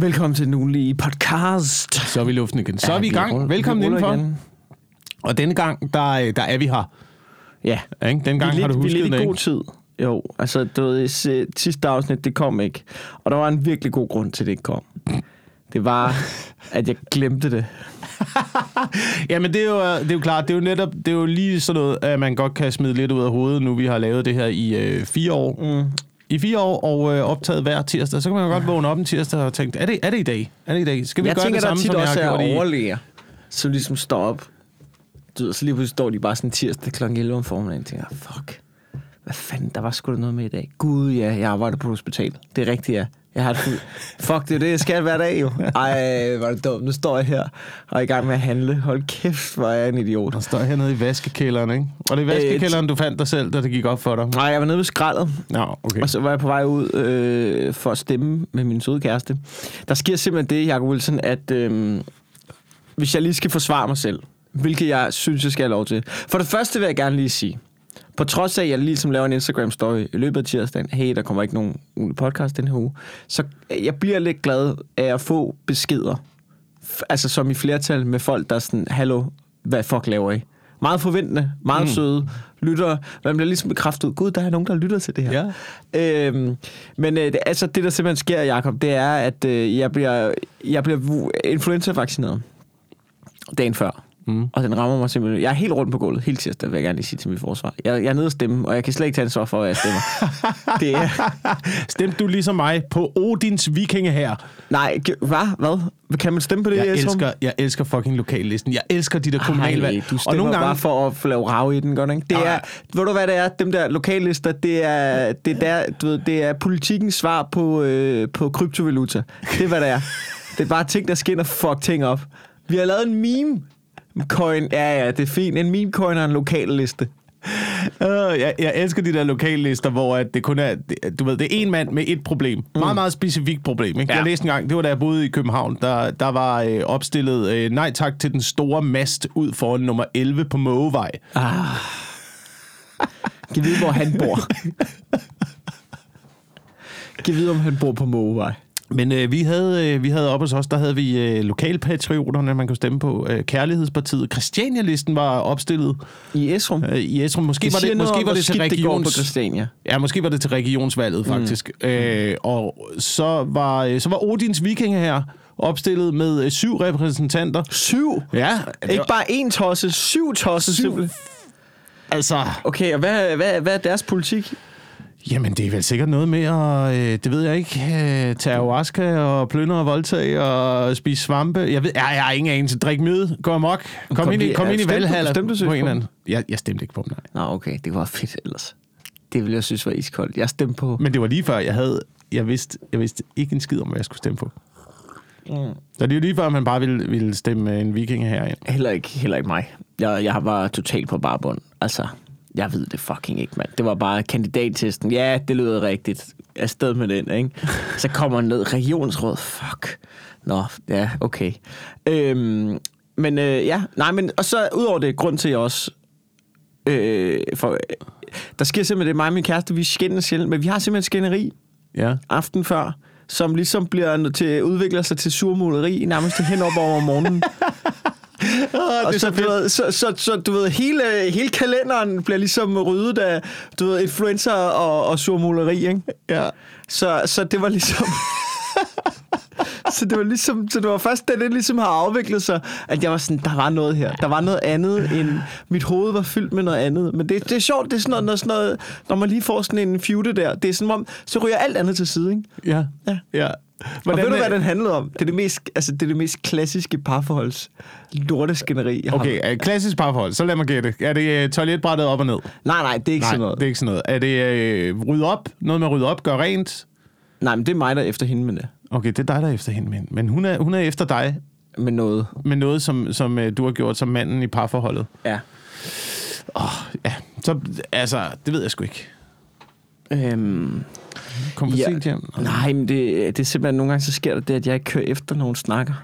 Velkommen til den ugenlige podcast. Så er vi i luften igen. Så Ja, er vi i vi gang. Velkommen vi indenfor. igen. Og denne gang, der, er- der er vi her. Ja, Ikke? Den gang vi er har du lidt, vi husket er lidt det, i god tid. Jo, altså du ved, sidste afsnit, det kom ikke. Og der var en virkelig god grund til, det ikke kom. Det var, at jeg glemte det. Jamen, det er, jo, det er jo klart, det er jo netop, det er jo lige sådan noget, at man godt kan smide lidt ud af hovedet, nu vi har lavet det her i øh, fire år. Mm. I fire år og øh, optaget hver tirsdag, så kan man jo godt vågne op en tirsdag og tænke, er det, er det i dag? Er det i dag? Skal vi Jeg gøre tænker, det samme, som jeg har gjort i... overlæger, som ligesom står op. Du ved, så lige pludselig står de bare sådan tirsdag kl. 11 om formiddagen og tænker, fuck, hvad fanden, der var sgu da noget med i dag. Gud, ja, jeg arbejder på et hospital. Det er rigtigt, ja. Jeg har det. Fuck, det er det, jeg skal hver dag, jo. Ej, hvor er det dumt. Nu står jeg her og er i gang med at handle. Hold kæft, hvor er jeg en idiot. Der står hernede i vaskekælderen, ikke? Og det er vaskekælderen, du fandt dig selv, da det gik op for dig. Nej, jeg var nede ved skraldet, Nå, okay. og så var jeg på vej ud øh, for at stemme med min søde kæreste. Der sker simpelthen det, Jacob Wilson, at øh, hvis jeg lige skal forsvare mig selv, hvilket jeg synes, jeg skal have lov til. For det første vil jeg gerne lige sige, på trods af, at jeg ligesom laver en Instagram-story i løbet af tirsdagen, hey, der kommer ikke nogen podcast den her uge, så jeg bliver lidt glad af at få beskeder, altså som i flertal med folk, der er sådan, hallo, hvad fuck laver I? Meget forventende, meget mm. søde, lytter. Man bliver ligesom bekræftet ud, gud, der er nogen, der lytter til det her. Ja. Øhm, men øh, det, altså, det, der simpelthen sker, Jacob, det er, at øh, jeg bliver, jeg bliver influenza-vaccineret dagen før. Mm. Og den rammer mig simpelthen. Jeg er helt rundt på gulvet hele tirsdag, vil jeg gerne lige sige til mit forsvar. Jeg, jeg er nede og stemme, og jeg kan slet ikke tage ansvar for, at jeg stemmer. det er... Stemte du ligesom mig på Odins vikinge her? Nej, hvad? Hvad? Kan man stemme på det? Jeg Esrum? elsker, jeg elsker fucking lokallisten. Jeg elsker de der Ej, kommunalvalg. du stemmer og bare for at få lavet rav i den, godt ikke? Det er, Nej. ved du hvad det er? Dem der lokallister, det er, det er, der, du ved, det er politikens svar på, øh, på kryptovaluta. Det er, hvad det er. Det er bare ting, der skinner fuck ting op. Vi har lavet en meme coin. Ja, ja, det er fint. En meme coin og en lokalliste. Uh, jeg, jeg elsker de der lokallister, hvor at det kun er, du ved, det er en mand med et problem. Mm. Meget, meget specifikt problem. Ikke? Ja. Jeg læste en gang, det var da jeg boede i København, der, der var øh, opstillet øh, nej tak til den store mast ud foran nummer 11 på Mågevej. Kan vide, hvor han bor. Kan vide, om han bor på Mågevej. Men øh, vi havde øh, vi havde op hos os, der havde vi øh, lokalpatrioterne, man kunne stemme på. Øh, Kærlighedspartiet. Christiania-listen var opstillet I Esrum. øh, i Esrum. Måske Det var det, måske var det til skidt det på regions... Christiania. Ja, måske var det til regionsvalget, faktisk. Mm. Øh, og så var, øh, så var Odins Vikinge her opstillet med øh, syv repræsentanter. Syv? Ja, det Ikke var- bare én tosse, syv tosser Syv. simpelthen. Altså, Okay, og hvad, hvad, hvad er deres politik? Jamen det er vel sikkert noget med at, øh, det ved jeg ikke, øh, tage ayahuasca og plyndre og voldtage og spise svampe. Jeg ved, jeg, jeg har ingen anelse. Drik møde, gå amok, kom, Kom ind, i, kom ja, ind i stemte valghallen stemte du på en eller anden. Jeg, jeg stemte ikke på dem, nej. Nå, okay, det var fedt ellers. Det ville jeg synes var iskoldt. Jeg stemte på... Men det var lige før, jeg havde, jeg vidste, jeg vidste ikke en skid om, hvad jeg skulle stemme på. Mm. Så det er jo lige før, man bare ville, ville stemme en viking her ind. Heller ikke, heller ikke mig. Jeg, jeg var totalt på barbund. Altså, jeg ved det fucking ikke, mand. Det var bare kandidattesten. Ja, det lyder rigtigt. Afsted med den, ikke? Så kommer ned. Regionsråd. Fuck. Nå, ja, okay. Øhm, men øh, ja, nej, men... Og så udover det, grund til, at jeg også... Øh, for, der sker simpelthen det, mig og min kæreste, vi skændes sjældent, men vi har simpelthen skænderi Ja. aften før, som ligesom bliver til udvikler sig til surmuleri nærmest hen op over morgenen. Oh, Og så, du ved, så, så, så, du ved, hele, hele kalenderen bliver ligesom ryddet af, du ved, influencer og, og surmuleri, ikke? Ja. Så, så det var ligesom... så det var ligesom, så det var først, da det ligesom har afviklet sig, at jeg var sådan, der var noget her. Der var noget andet end, mit hoved var fyldt med noget andet. Men det, det er sjovt, det er sådan noget, når, sådan noget, når man lige får sådan en feud der. Det er sådan, om, så ryger alt andet til side, ikke? Ja. Ja. ja. Hvordan, og ved du, hvad den handlede om? Det er det mest, altså, det er det mest klassiske parforholds lorteskænderi, jeg har. Okay, er klassisk parforhold, så lad mig gætte. Er det uh, toiletbrættet op og ned? Nej, nej, det er ikke Nej, sådan noget. det er ikke sådan noget. Er det uh, rydde op? Noget med at rydde op, gøre rent? Nej, men det er mig, der er efter hende med det. Okay, det er dig, der er efter hende, men, men hun, er, hun er efter dig Med noget. med noget, som, som uh, du har gjort som manden i parforholdet. Ja. Ja, så altså, det ved jeg sgu ikke. Øhm, Kom for Ja. sent hjem? nej, men det, det er simpelthen, nogle gange så sker der det, at jeg ikke kører efter nogen snakker.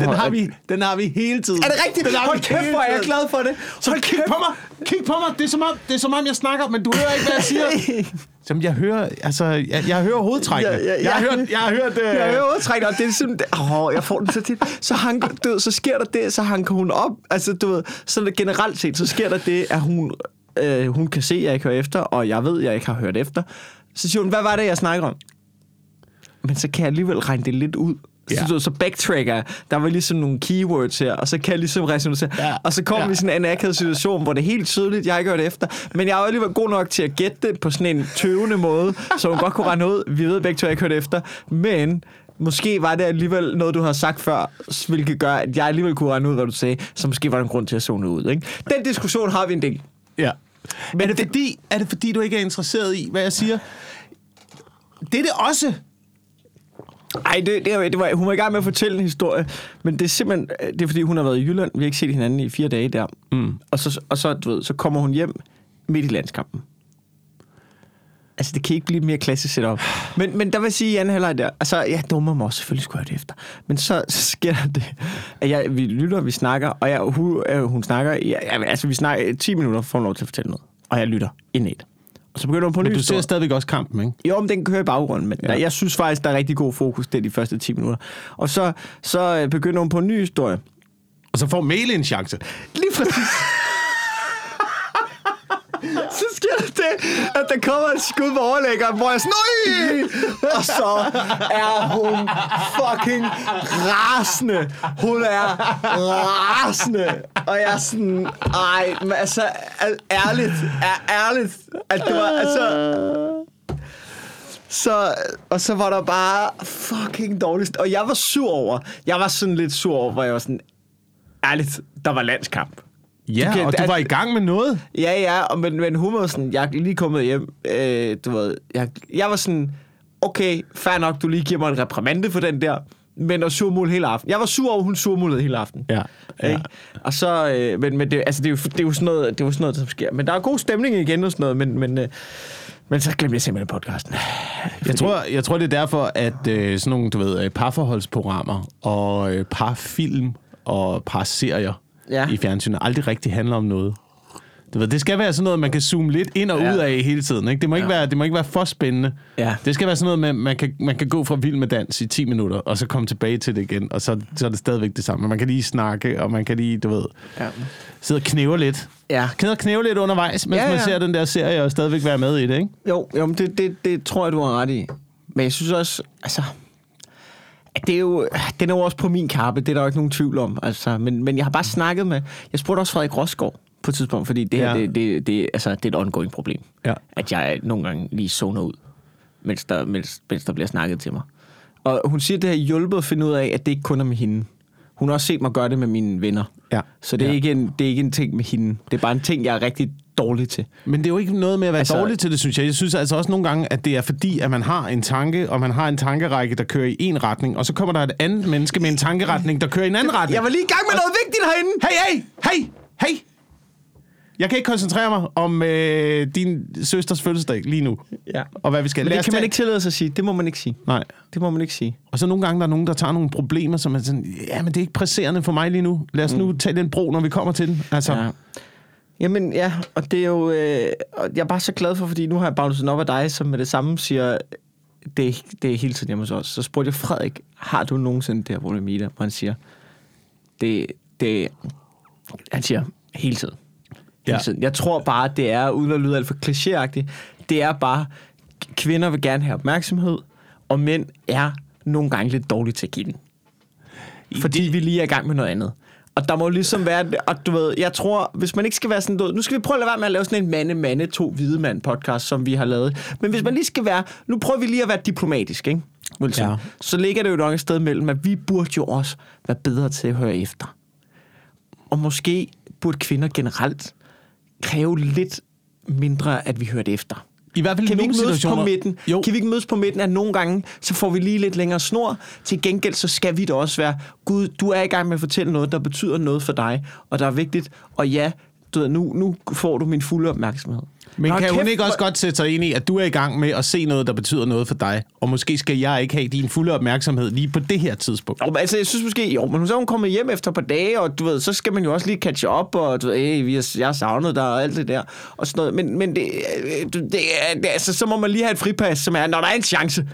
Den Hold- har vi, den har vi hele tiden. Er det rigtigt? Den har vi Hold kæft, hele hvor er jeg glad for det. Så kig på mig. Kig på mig. Det er, som om, det er som om, jeg snakker, men du hører ikke, hvad jeg siger. Som jeg hører, altså, jeg, jeg hører hovedtrækkene. Ja, ja, ja. Jeg har hørt, jeg har hørt, øh, Jeg hører udtræk, og det er sådan, åh, jeg får den så tit. Så, han, du så sker der det, så hanker hun op. Altså, du ved, så er generelt set, så sker der det, at hun, øh, hun kan se, at jeg ikke hører efter, og jeg ved, at jeg ikke har hørt efter. Så siger hun, hvad var det, jeg snakker om? Men så kan jeg alligevel regne det lidt ud. Så, Ja. ved, så backtracker. Der var ligesom nogle keywords her, og så kan jeg ligesom resonere. Ja. Og så kommer Ja. vi i sådan en akavet situation, hvor det er helt tydeligt, jeg ikke hørt efter. Men jeg jo alligevel god nok til at gætte det på sådan en tøvende måde, så hun godt kunne regne ud. Vi ved begge to, jeg ikke hørt efter. Men måske var det alligevel noget, du har sagt før, hvilket gør, at jeg alligevel kunne regne ud, hvad du sagde. Så måske var der en grund til at zone ud. Ikke? Den diskussion har vi en del. Ja. Men er det, fordi, er det fordi, du ikke er interesseret i, hvad jeg siger? Det er det også. Ej, det, det, det var, hun var i gang med at fortælle en historie, men det er simpelthen, det er fordi, hun har været i Jylland. Vi har ikke set hinanden i fire dage der. Mm. Og, så, og så, du ved, så kommer hun hjem midt i landskampen. Altså, det kan ikke blive mere klassisk setup. Men, men der vil jeg sige, i anden halvleg der, altså, jeg dummer mig også, selvfølgelig skulle jeg det efter. Men så, så sker der det, at jeg, vi lytter, vi snakker, og jeg, hun, øh, hun snakker, ja, altså, vi snakker 10 minutter, får hun lov til at fortælle noget. Og jeg lytter indad. Og så begynder hun på en Men ny du ser historie. stadigvæk også kampen, ikke? Jo, men den kører i baggrunden, men ja. Der, jeg synes faktisk, der er rigtig god fokus det de første 10 minutter. Og så, så øh, begynder hun på en ny historie. Og så får Mele en chance. Lige præcis. så sker der det, at der kommer et skud på overlæggeren, hvor jeg sådan, Og så er hun fucking rasende. Hun er rasende. Og jeg er sådan, ej, men altså, ærligt, er ærligt, at det var, altså, så, og så var der bare fucking dårligt. Og jeg var sur over. Jeg var sådan lidt sur over, hvor jeg var sådan, ærligt, der var landskamp. Ja, kan- og du at- var i gang med noget. Ja, ja, og men, men hun var sådan, jeg er lige kommet hjem, øh, du ved, jeg, jeg var sådan, okay, fair nok, du lige giver mig en reprimande for den der, men og surmul hele aften. Jeg var sur over, hun surmulede hele aften. Ja, ja. Ikke? Og så, øh, men, men det, altså, det, er jo, det, er jo sådan noget, det er jo sådan noget, der sker. Men der er god stemning igen og sådan noget, men, men, øh, men så glemte jeg simpelthen podcasten. Jeg tror, jeg tror, det er derfor, at øh, sådan nogle, du ved, øh, parforholdsprogrammer og øh, parfilm og parserier Ja. i fjernsynet aldrig rigtig handler om noget. Du ved, det skal være sådan noget, man kan zoome lidt ind og Ja. ud af hele tiden. Ikke? Det, må ikke Ja. være, det må ikke være for spændende. Ja. Det skal være sådan noget, med, man kan, man kan gå fra vild med dans i 10 minutter, og så komme tilbage til det igen, og så, så er det stadigvæk det samme. Man kan lige snakke, og man kan lige, du ved, Ja. sidde og knæve lidt. Ja. Knæve knæve lidt undervejs, mens ja. ja. man ser den der serie, og stadigvæk være med i det, ikke? Jo, jo men det, det, det tror jeg, du har ret i. Men jeg synes også, altså... Det er jo, den er jo også på min kappe, det er der jo ikke nogen tvivl om. Altså, men, men jeg har bare snakket med... Jeg spurgte også Frederik Rosgaard på et tidspunkt, fordi det her, Ja. det, det, det, altså, det er et ongoing problem. Ja. At jeg nogle gange lige zoner ud, mens der, mens, mens der bliver snakket til mig. Og hun siger, at det har hjulpet at finde ud af, at det ikke kun er med hende. Hun har også set mig gøre det med mine venner. Ja. Så det er, Ja. ikke en, det er ikke en ting med hende. Det er bare en ting, jeg er rigtig dårlig til. Men det er jo ikke noget med at være Altså- dårlig til det, synes jeg. Jeg synes altså også nogle gange, at det er fordi, at man har en tanke, og man har en tankerække, der kører i en retning, og så kommer der et andet menneske med en tankeretning, der kører i en anden retning. Jeg var lige i gang med noget vigtigt herinde! Hey, hey, hey, hey! Jeg kan ikke koncentrere mig om øh, din søsters fødselsdag lige nu, Ja. og hvad vi skal. Men det kan man ikke tillade sig at sige. Det må man ikke sige. Nej. Det må man ikke sige. Og så nogle gange, der er nogen, der tager nogle problemer, som er sådan, ja, men det er ikke presserende for mig lige nu. Lad os nu tage den bro, når vi kommer til den. Altså, Ja. Jamen ja, og det er jo... Øh, og jeg er bare så glad for, fordi nu har jeg bounced op af dig, som med det samme siger, det, det er hele tiden hjemme hos os. Så spurgte jeg Frederik, har du nogensinde det her problem i dig? Hvor han siger, det, det, han siger, hele tiden. Ja. tiden. Jeg tror bare, det er, uden at lyde alt for klichéagtigt, det er bare, kvinder vil gerne have opmærksomhed, og mænd er nogle gange lidt dårlige til at give den. Fordi vi lige er i gang med noget andet. Og der må ligesom være, og du ved, jeg tror, hvis man ikke skal være sådan, du ved, nu skal vi prøve at lade være med at lave sådan en mande, mande, to hvide mand podcast, som vi har lavet. Men hvis man lige skal være, nu prøver vi lige at være diplomatisk, ikke? Wilson? Ja. Så ligger det jo nok et sted mellem, at vi burde jo også være bedre til at høre efter. Og måske burde kvinder generelt kræve lidt mindre, at vi hørte efter. I hvert fald Kan vi ikke mødes på midten? Jo. Kan vi ikke mødes på midten, at nogle gange, så får vi lige lidt længere snor. Til gengæld, så skal vi da også være, Gud, du er i gang med at fortælle noget, der betyder noget for dig, og der er vigtigt. Og ja, du ved, nu, nu får du min fulde opmærksomhed. Men Nå, kan hun ikke også godt sætte sig ind i, at du er i gang med at se noget, der betyder noget for dig? Og måske skal jeg ikke have din fulde opmærksomhed lige på det her tidspunkt. Jo, men altså, jeg synes måske, jo, men så er hun kommet hjem efter et par dage, og du ved, så skal man jo også lige catch up, og du ved, hey, vi har, jeg har savnet dig, og alt det der, og sådan noget. Men, men det, øh, det, det, altså, så må man lige have et fripas, som er, når der er en chance.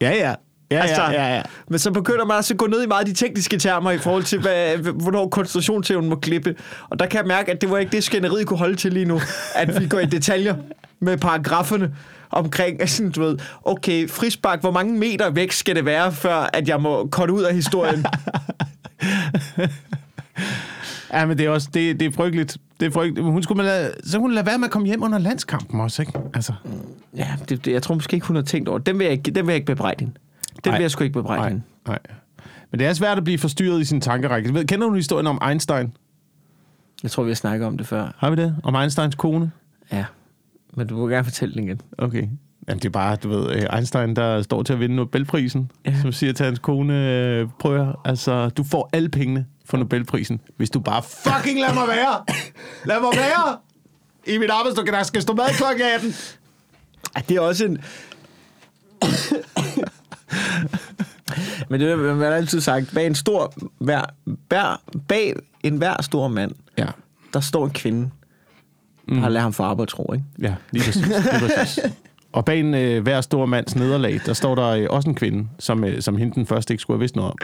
Ja, ja. Ja, Altså, ja, ja, ja. Men så begynder man altså at gå ned i meget de tekniske termer i forhold til, hvad, hvornår koncentrationsevnen må klippe. Og der kan jeg mærke, at det var ikke det, skænderiet kunne holde til lige nu. At vi går i detaljer med paragraferne omkring, sådan, du ved, okay, frispark, hvor mange meter væk skal det være, før at jeg må korte ud af historien? Ja, men det er også det, det er frygteligt. Det er frygteligt. Hun skulle lade, så kunne hun lade være med at komme hjem under landskampen også, ikke? Altså, ja, det, det, jeg tror måske ikke, hun har tænkt over. Den vil jeg ikke, den vil jeg ikke bebrejde hende. Den Nej. vil jeg sgu ikke bebrejde nej, nej. Men det er svært at blive forstyrret i sin tankerække. Kender du historien om Einstein? Jeg tror, vi har snakket om det før. Har vi det? Om Einsteins kone? Ja, men du må gerne fortælle den igen. Okay. Jamen, det er bare, du ved, øh, Einstein, der står til at vinde Nobelprisen, Ja. som siger til hans kone, øh, prøv at altså, du får alle pengene for Nobelprisen, hvis du bare fucking lad mig være! Lad mig være! I mit arbejdsdag, der skal stå mad klokken 18. Ej, det er også en... Men det er, man har altid sagt, bag en stor, hver, hver, bag en hver stor mand, Ja. der står en kvinde, der har lært ham for arbejdsro, ikke? Ja, lige præcis. Lige præcis. Og bag en øh, hver stor mands nederlag, der står der øh, også en kvinde, som, øh, som hende den første ikke skulle have vidst noget om.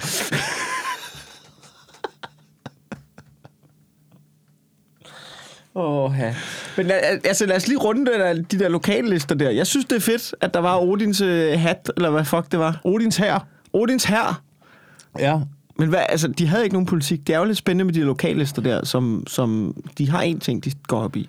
Åh, ja. Men lad, altså, lad os lige runde der, de der lokallister der. Jeg synes, det er fedt, at der var Odins øh, hat, eller hvad fuck det var. Odins her. Odins her. Ja. Men hvad, altså, de havde ikke nogen politik. Det er jo lidt spændende med de lokallister der, som, som de har en ting, de går op i.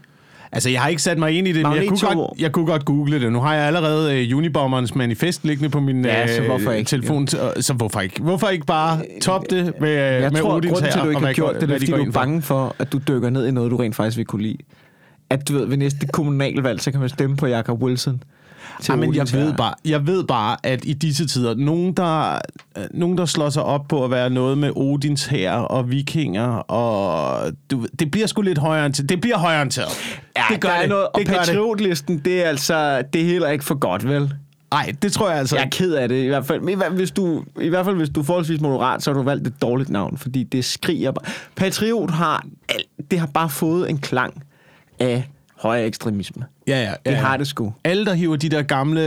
Altså, jeg har ikke sat mig ind i det, men jeg kunne, Magneto. godt, jeg kunne godt google det. Nu har jeg allerede øh, Unibomberens manifest liggende på min Ja, så øh, hvorfor ikke? telefon. Så, så hvorfor ikke? Hvorfor ikke bare top det med, Jeg med tror, Odins grunden til, at du ikke har gjort det, det er, fordi du er bange for, at du dykker ned i noget, du rent faktisk vil kunne lide. At du ved, ved næste kommunalvalg, så kan man stemme på Jacob Wilson. Til Ja, men jeg ved, Hær. bare, jeg ved bare, at i disse tider, nogen der, øh, nogen, der slår sig op på at være noget med Odins her og vikinger, og du, det bliver sgu lidt højere til. Det bliver højere til. Ja, det gør er det. noget, og det gør det. patriotlisten, det er altså, det er heller ikke for godt, vel? Nej, det tror jeg altså. Jeg er ked af det, i hvert fald. Men Hvis du, I hvert fald, hvis du er forholdsvis moderat, så har du valgt et dårligt navn, fordi det skriger bare. Patriot har, alt- det har bare fået en klang af højere ekstremisme. Ja, ja, ja, Det har det sgu. Alle, der hiver de der gamle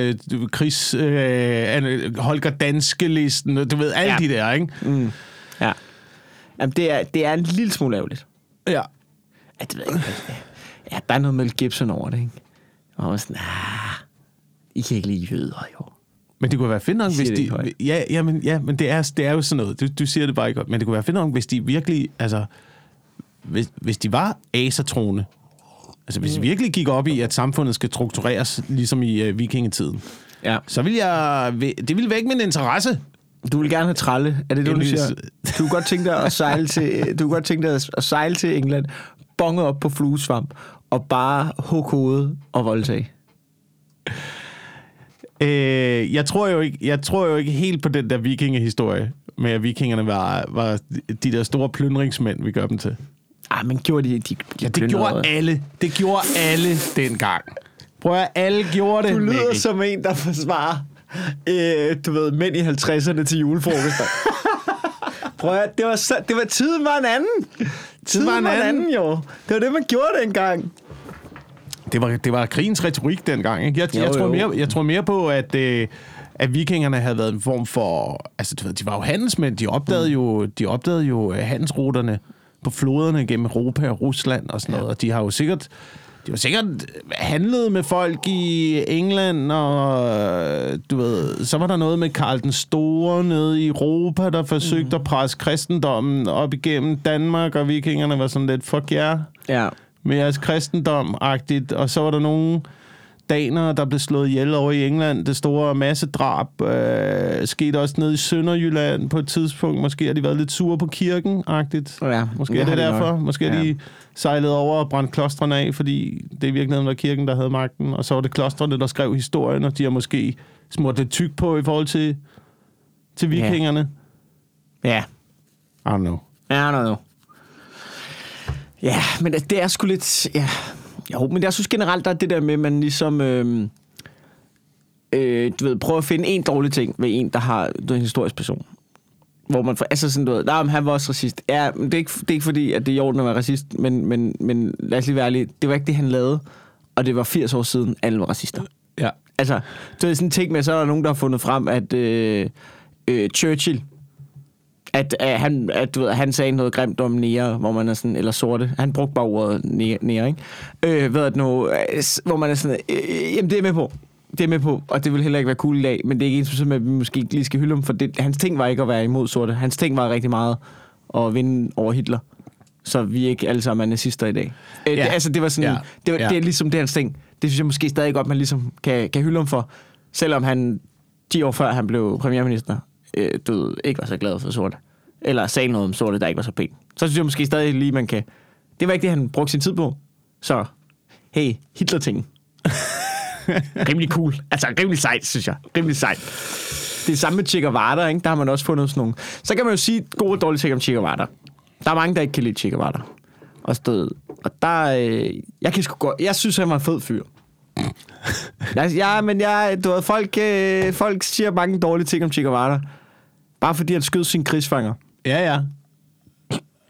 øh, krigs... Øh, Holger Danske-listen, du ved, alle Ja. de der, ikke? Mm. Ja. Jamen, det er, det er en lille smule ærgerligt. Ja. Ja, det ved jeg ikke. Ja, der er noget Mel Gibson over det, ikke? Og man sådan, ah, I kan ikke lide jøder, jo. Men det kunne være fedt nok, hvis de... Ja, ja, men, ja, men det er, det er jo sådan noget. Du, du siger det bare ikke godt. Men det kunne være fedt nok, hvis de virkelig... Altså, hvis, hvis de var asatroende, altså hvis de virkelig gik op i, at samfundet skal struktureres, ligesom i øh, vikingetiden, Ja. så vil jeg... Det ville vække min interesse. Du vil gerne have tralle, er det det, du siger? Du kunne godt tænke dig at sejle til, du kunne godt tænke dig at sejle til England, bonge op på fluesvamp, og bare hugge hovedet og voldtage. Øh, jeg, tror jo ikke, jeg tror jo ikke helt på den der vikingehistorie, med at vikingerne var, var de der store plyndringsmænd, vi gør dem til. Ah, men gjorde de, de, de Ja, det gjorde alle. Det gjorde alle dengang. Prøv at alle gjorde det. Du lyder Mikkel. som en, der forsvarer, øh, du ved, mænd i 50'erne til julefrokoster. Prøv at, det var, så, det var, tiden var en anden. Tiden var en anden. jo. Det var det, man gjorde dengang. Det var, det var krigens retorik dengang. Ikke? Jeg, Jo, jeg, tror jo. mere, jeg tror mere på, at, øh, at vikingerne havde været en form for... Altså, du ved, de var jo handelsmænd. De opdagede, mm. jo, de opdagede jo øh, handelsruterne på floderne gennem Europa og Rusland og sådan noget. Og de har jo sikkert... De har sikkert handlet med folk i England, og øh, du ved, så var der noget med Karl den Store nede i Europa, der forsøgte mm. at presse kristendommen op igennem Danmark, og vikingerne var sådan lidt, fuck jer. Yeah Ja. med jeres kristendom-agtigt, og så var der nogle danere, der blev slået ihjel over i England. Det store massedrab øh, skete også nede i Sønderjylland på et tidspunkt. Måske har de været lidt sure på kirken-agtigt. Ja, Måske er det derfor. nok. Måske Ja. de sejlet over og brændt klostrene af, fordi det i virkeligheden var kirken, der havde magten. Og så var det klostrene, der skrev historien, og de har måske smurt lidt tyk på i forhold til, til Ja. vikingerne. Ja. I don't know. I don't know. Ja, men det det er sgu lidt... Ja. Jo, men jeg synes generelt, der er det der med, at man ligesom... Øh, øh, du ved, prøver at finde en dårlig ting ved en, der har du ved, en historisk person. Hvor man får, altså sådan, du ved, nej, men han var også racist. Ja, men det er ikke, det er ikke fordi, at det er i orden at være racist, men, men, men lad os lige være ærlige, det var ikke det, han lavede, og det var 80 år siden, alle var racister. Ja. Altså, det er sådan en ting med, så er der nogen, der har fundet frem, at øh, øh, Churchill, at, at, han, at du ved, han sagde noget grimt om nære, hvor man er sådan, eller sorte. Han brugte bare ordet nære, ikke? Øh, ved at nu, øh, hvor man er sådan, øh, øh, jamen det er med på. Det er med på, og det vil heller ikke være cool i dag, men det er ikke ens med, at vi måske ikke lige skal hylde ham, for det, hans ting var ikke at være imod sorte. Hans ting var rigtig meget at vinde over Hitler. Så vi er ikke alle sammen er nazister i dag. Øh, Ja. det, altså, det var sådan, Ja. det, var, Ja. det er ligesom det hans ting. Det synes jeg måske stadig godt, man ligesom kan, kan hylde ham for. Selvom han 10 år før han blev premierminister, øh, du ikke var så glad for sorte. Eller sagde noget om sorte, der ikke var så pænt. Så synes jeg måske stadig lige, man kan... Det var ikke det, han brugte sin tid på. Så, hey, Hitler-ting. rimelig cool. Altså, rimelig sejt, synes jeg. Rimelig sejt. Det er samme med Che Guevara, ikke? Der har man også fundet sådan nogle... Så kan man jo sige gode og dårlige ting om Che Guevara. Der er mange, der ikke kan lide Che Guevara. Og stød. Og der... Øh, jeg kan sgu godt... Jeg synes, han var en fed fyr. Ja, men jeg, du ved, folk, øh, folk siger mange dårlige ting om Che Guevara. Bare fordi han skød sine krigsfanger. Ja, ja.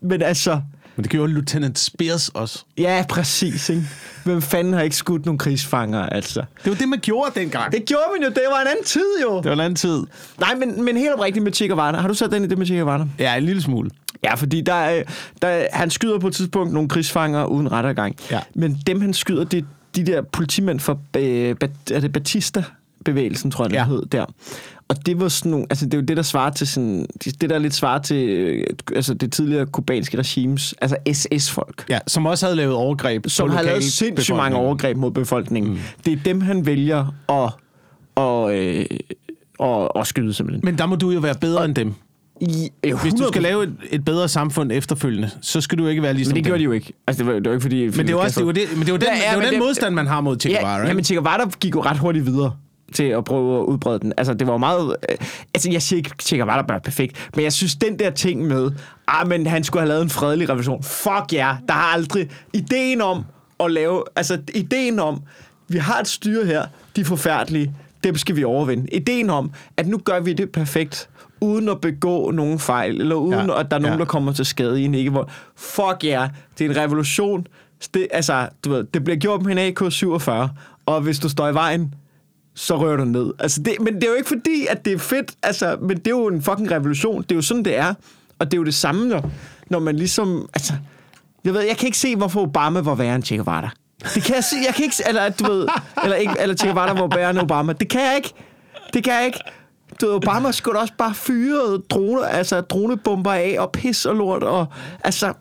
Men altså... Men det gjorde Lieutenant Spears også. Ja, præcis, ikke? Hvem fanden har ikke skudt nogle krigsfanger, altså? Det var det, man gjorde dengang. Det, Det gjorde man jo, det var en anden tid jo. det var en anden tid. Nej, men, men helt oprigtigt med Che Guevara. Har du sat den i det med Che Guevara? Ja, en lille smule. Ja, fordi der, er- der, han skyder på et tidspunkt nogle krigsfanger uden rettergang. Ja. Men dem, han skyder, det er de der politimænd fra øh, Bat- er det Batista-bevægelsen, tror jeg, det Ja. hed der. Og det var sådan nogle, altså det er jo det, der svarer til sådan, det der lidt svarer til, øh, altså det tidligere kubanske regimes, altså SS-folk. Ja, som også havde lavet overgreb Som har lavet sindssygt mange overgreb mod befolkningen. Mm. Det er dem, han vælger at, og, øh, og, og skyde simpelthen. Men der må du jo være bedre end dem. I, øh, Hvis du 100%. skal lave et, et bedre samfund efterfølgende, så skal du ikke være ligesom Men det dem. gjorde de jo ikke. Altså, det var, det var ikke fordi... Men det var også det var det, men det var den, Ja, ja, det var den det- modstand, man har mod Che Guevara. Ja, ikke? ja, men Che Guevara gik jo ret hurtigt videre til at prøve at udbrede den. Altså, det var meget... Øh, altså, jeg siger ikke, at Che Guevara var perfekt, men jeg synes, den der ting med, ah, men han skulle have lavet en fredelig revolution. Fuck ja, yeah, der har aldrig... Ideen om at lave... Altså, ideen om, vi har et styre her, de er forfærdelige, dem skal vi overvinde. Ideen om, at nu gør vi det perfekt, uden at begå nogen fejl, eller uden Ja, at der er nogen, ja. der kommer til skade i en ikke hvor Fuck ja, yeah, det er en revolution. Det, altså, du ved, det bliver gjort med en AK-47, og hvis du står i vejen, så rører du ned. Altså, det, men det er jo ikke fordi, at det er fedt, altså, men det er jo en fucking revolution. Det er jo sådan, det er. Og det er jo det samme, når, når man ligesom... Altså, jeg ved, jeg kan ikke se, hvorfor Obama var værre end Che Guevara. Det kan jeg se, jeg kan ikke se, eller du ved, eller, ikke, eller Che Guevara var værre end Obama. Det kan jeg ikke. Det kan jeg ikke. Du ved, Obama skulle også bare fyre droner, altså dronebomber af, og pis og lort, og altså,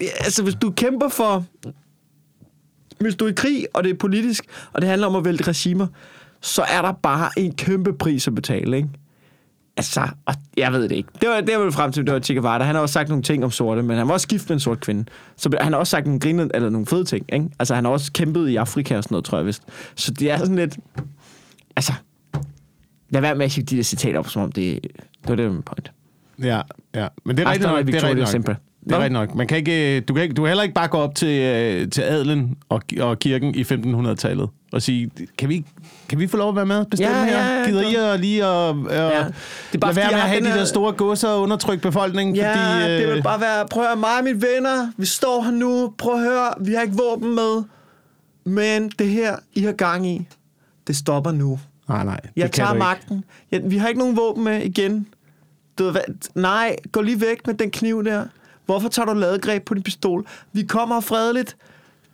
altså hvis du kæmper for, hvis du er i krig, og det er politisk, og det handler om at vælte regimer, så er der bare en kæmpe pris at betale, ikke? Altså, og jeg ved det ikke. Det var det, jeg ville frem til, det var Che Guevara. Han har også sagt nogle ting om sorte, men han var også gift med en sort kvinde. Så han har også sagt nogle griner, eller nogle fede ting, ikke? Altså, han har også kæmpet i Afrika og sådan noget, tror jeg vist. Så det er sådan lidt... Altså, lad være med at hive de der citater op, som om det, det var det, min point. Ja, ja. Men det er rigtigt nok. Det er rigtigt nok. Det er Nå? rigtigt nok. Man kan ikke, du, kan ikke, du kan heller ikke bare gå op til, øh, til adelen og, og kirken i 1500-tallet og sige, kan vi, kan vi få lov at være med bestemme Ja, her? ja, ja, Gider. I at lige at, at Det er bare, lade være med jeg at have de der store godser og undertrykke befolkningen? Ja, fordi, øh, det vil bare være, prøv at høre, mig og mine venner, vi står her nu, prøv at høre, vi har ikke våben med, men det her, I har gang i, det stopper nu. Nej, nej. det Jeg tager magten. Ja, vi har ikke nogen våben med igen. Du ved? Nej, gå lige væk med den kniv der. Hvorfor tager du ladegreb på din pistol? Vi kommer fredeligt.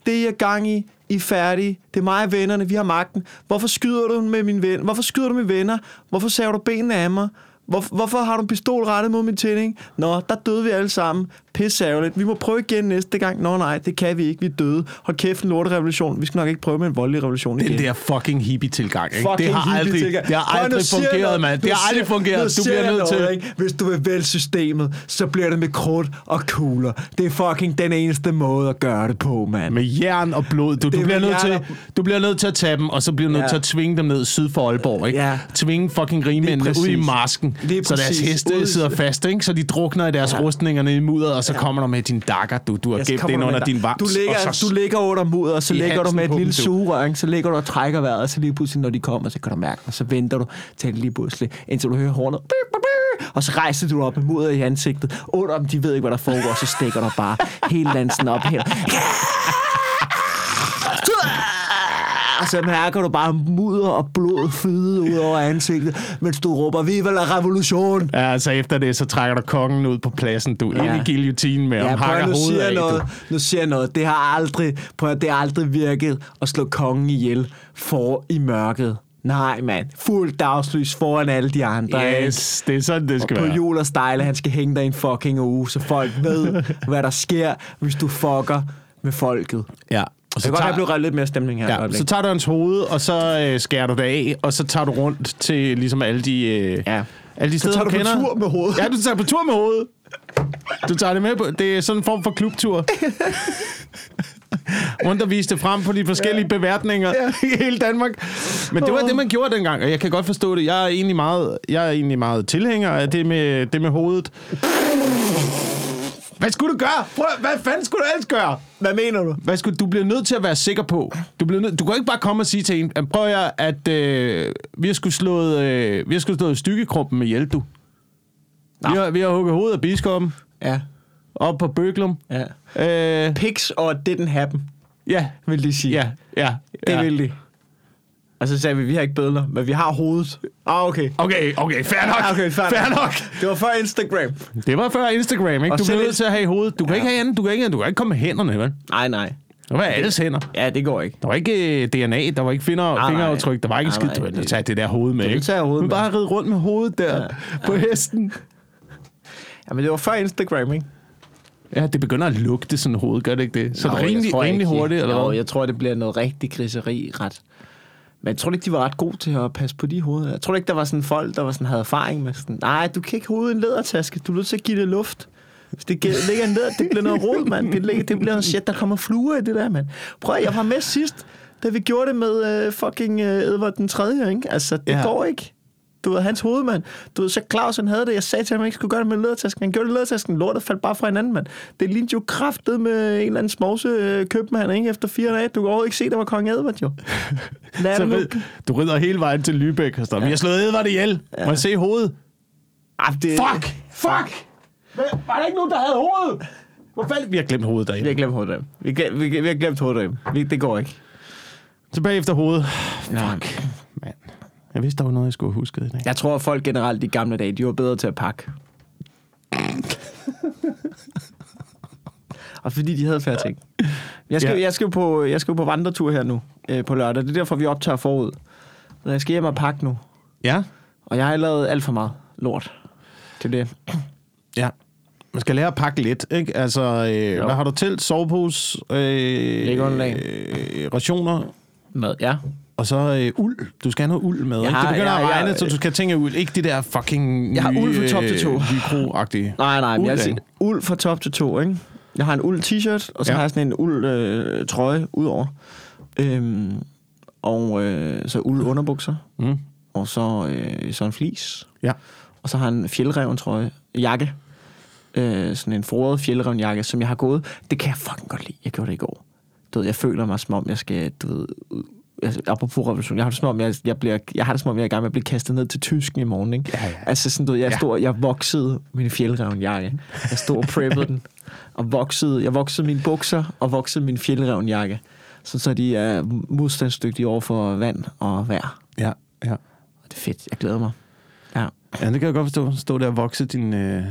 Det er gang i. I er færdige. Det er mig og vennerne. Vi har magten. Hvorfor skyder du med min ven? Hvorfor skyder du med venner? Hvorfor saver du benene af mig? Hvor, hvorfor har du en pistol rettet mod min tænding? Nå, der døde vi alle sammen. Pisse ærgerligt. Vi må prøve igen næste gang. Nå nej, det kan vi ikke. Vi er døde. Hold kæft, en lorterevolution. Vi skal nok ikke prøve med en voldelig revolution igen. Den der fucking hippie-tilgang, ikke? Fucking det har aldrig, det har Prøv, aldrig jeg fungeret, mand. Det har aldrig fungeret. Du bliver nødt til... ikke? Hvis du vil vælge systemet, så bliver det med krudt og kugler. Det er fucking den eneste måde at gøre det på, mand. Med jern og blod. Du, du, er bliver nødt til, du bliver nødt til at tage dem, og så bliver du nødt til at tvinge dem ned syd for Aalborg. Ikke? Ja. Tvinge fucking rigmændene ud i marsken. Lige så deres heste Ude- sidder fast, ikke? så de drukner i deres ja. rustningerne i mudder, og så ja. kommer du med din dakker, du, du har Ja, gemt ind under din vams. Du ligger, og så, du ligger under mudder, og så ligger du med et lille sugerør, så ligger du og trækker vejret, og så lige pludselig, når de kommer, så kan du mærke, og så venter du til lige pludselig, indtil du hører hornet. Og så rejser du op med mudder i ansigtet. Under dem, de ved ikke, hvad der foregår, så stikker du bare hele lansen op her. Og så mærker du bare mudder og blod flyde ud over ansigtet, mens du råber, Viva la revolution! Ja, altså efter det, så trækker du kongen ud på pladsen, du, ja. Ind i guillotinen med, ja, og hakker nu siger af, noget. du. Nu siger jeg noget. Det har aldrig, prøv at, det har aldrig virket at slå kongen ihjel for i mørket. Nej, mand. Fuld dagslys foran alle de andre. ikke? Yes, det er sådan, det skal På være. jul og stejle, han skal hænge dig en fucking uge, så folk ved, hvad der sker, hvis du fucker med folket. Ja. Og Så jeg kan godt have blevet lidt mere stemning her. Ja, så tager du hans hoved, og så øh, skærer du det af, og så tager du rundt til ligesom alle de, øh, Ja. alle de steder, tager du på kender. tur med hovedet. Ja, du tager på tur med hovedet. Du tager det med på. Det er sådan en form for klubtur. Rundt og vise det frem på de forskellige ja. beværtninger ja. i hele Danmark. Men det var det, man gjorde dengang, og jeg kan godt forstå det. Jeg er egentlig meget, jeg er egentlig meget tilhænger af det med, det med hovedet. Hvad skulle du gøre? Prøv, hvad fanden skulle du ellers gøre? Hvad mener du? Hvad skulle, du bliver nødt til at være sikker på. Du, bliver nødt, du kan ikke bare komme og sige til en, prøv at, at øh, vi har skulle slået, øh, vi har skulle slået stykkekruppen med hjælp, du. Vi har, vi har hugget hovedet af biskoppen Ja. op på Bøglum. ja. Øh, Pigs or didn't happen, ja, vil de sige. ja, ja. Det ja. vil de. Og så sagde vi, vi har ikke bødler, men vi har hovedet. Ah, okay. Okay, okay, fair nok. Okay, fair, fair nok. Det var før Instagram. Det var før Instagram, ikke? Og Du bliver nødt til at have i hovedet. Du kan Ja. ikke have andet. Du kan ikke, du kan ikke komme med hænderne, vel? Nej, nej. Det var alles hænder. Ja, det går ikke. Der var ikke øh, DNA, der var ikke finger, Nej, fingeraftryk, der var ikke nej, skidt. Du ville det- tage det der hoved med, ikke? tage hovedet med. bare ride rundt med hovedet der Ja. på hesten. Ja, men det var før Instagram, ikke? Ja, det begynder at lugte sådan hovedet, gør det ikke det? Så Nå, det er rimelig, rimelig hurtigt, eller jo, hvad? jeg tror, det bliver noget rigtig griseri ret. Men jeg tror ikke, de var ret gode til at passe på de hoveder. Jeg tror ikke, der var sådan folk, der var sådan, havde erfaring med sådan, nej, du kan ikke hovedet en lædertaske, du er nødt til at give det luft. Hvis det ligger læder, det bliver noget rod, mand. Det, ligger, det bliver noget shit, der kommer fluer i det der, mand. Prøv jeg var med sidst, da vi gjorde det med uh, fucking uh, Edvard den 3., ikke? Altså, det ja. går ikke. Du ved, hans hoved, mand. Du ved, så Claus, han havde det. Jeg sagde til ham, at han ikke skulle gøre det med lædertasken. Han gjorde det med lædertasken. Lortet faldt bare fra hinanden, mand. Det lignede jo kraftet med en eller anden smovse øh, købmand, ikke? Efter fire dage. Du kan overhovedet ikke se, der var kong Edvard, jo. Lad Så rid, du rider hele vejen til Lübeck og står, vi har slået Edvard ihjel. Må jeg se hovedet? Ah, det, Fuck! Fuck! Hvad- Var der ikke nogen, der havde hovedet? Hvor fanden? Vi har glemt hovedet Vi derinde. har glemt hovedet af vi, vi, vi, vi har glemt hovedet af vi, Det går ikke. Tilbage efter hovedet. Fuck. Mand. Jeg vidste, der var noget, jeg skulle huske i dag. Jeg tror, at folk generelt i gamle dage, de var bedre til at pakke. Og fordi de havde færre ting. Jeg skal, Ja. jeg skal, jo på, jeg skal på vandretur her nu øh, på lørdag. Det er derfor, vi optager forud. Så jeg skal hjem og pakke nu. Ja? Og jeg har lavet alt for meget lort til det. Ja. Man skal lære at pakke lidt, ikke? Altså, øh, hvad har du til? Sovepose, øh, Læggeunderlag. øh, rationer, Mad, ja. Og så øh, uld. Du skal have noget uld med, ikke? har- Det begynder jeg- at regne, så du skal tænke uld. Ikke det der fucking Jeg har uld fra top til tå. Øh, Vicro-agtige. Nej, nej, Uld jeg siger uld fra top til to, ikke? Jeg har en uld t-shirt, og så Ja. ja. har jeg sådan en uld øh, trøje udover. Øhm, og øh, så uld underbukser, Mm. og så, øh, så en flis. Ja. Og så har jeg en fjeldreven trøje, jakke. Øh, sådan en foråret fjeldreven jakke, som jeg har gået. Det kan jeg fucking godt lide. Jeg gjorde det i går. Du ved, jeg føler mig som om, jeg skal, du ved, ud- altså, apropos revolution, jeg har det som om, jeg, jeg, bliver, jeg har det som om, jeg er i gang med at blive kastet ned til tysken i morgen, ikke? Ja, ja. Altså sådan, du jeg, Ja. stod, jeg voksede min fjeldreven jakke. Jeg stod og preppede den, og voksede, jeg voksede mine bukser, og voksede min fjeldreven jakke. Så, så de er modstandsdygtige over for vand og vejr. Ja, ja. Og det er fedt, jeg glæder mig. Ja. Ja, det kan jeg godt forstå. Stå der og vokse din, øh,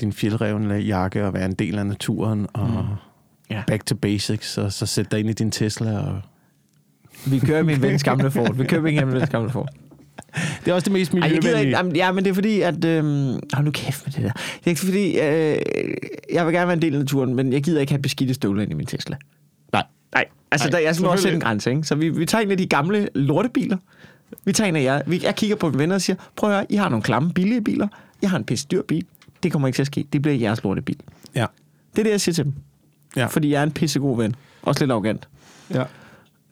din fjeldrevne jakke og være en del af naturen og mm. Ja. back to basics, og så sætte dig ind i din Tesla. Og... Vi kører min vens gamle Ford. Vi kører min gamle vens gamle Ford. Det er også det mest Ej, miljøvenlige. jamen, ja, men det er fordi, at... Øhm, hold nu kæft med det der. Det er ikke fordi, øh, jeg vil gerne være en del af naturen, men jeg gider ikke have beskidte støvler ind i min Tesla. Nej. Nej, altså Nej, der, jeg skal også sætte en grænse, ikke? Så vi, vi tager en af de gamle lortebiler. Vi tager en af jer. Vi, jeg kigger på mine venner og siger, prøv at høre, I har nogle klamme, billige biler. Jeg har en pisse dyr bil. Det kommer ikke til at ske. Det bliver jeres lortebil. Ja. Det er det, jeg siger til dem. Ja. Fordi jeg er en pissegod ven. Også lidt arrogant. ja.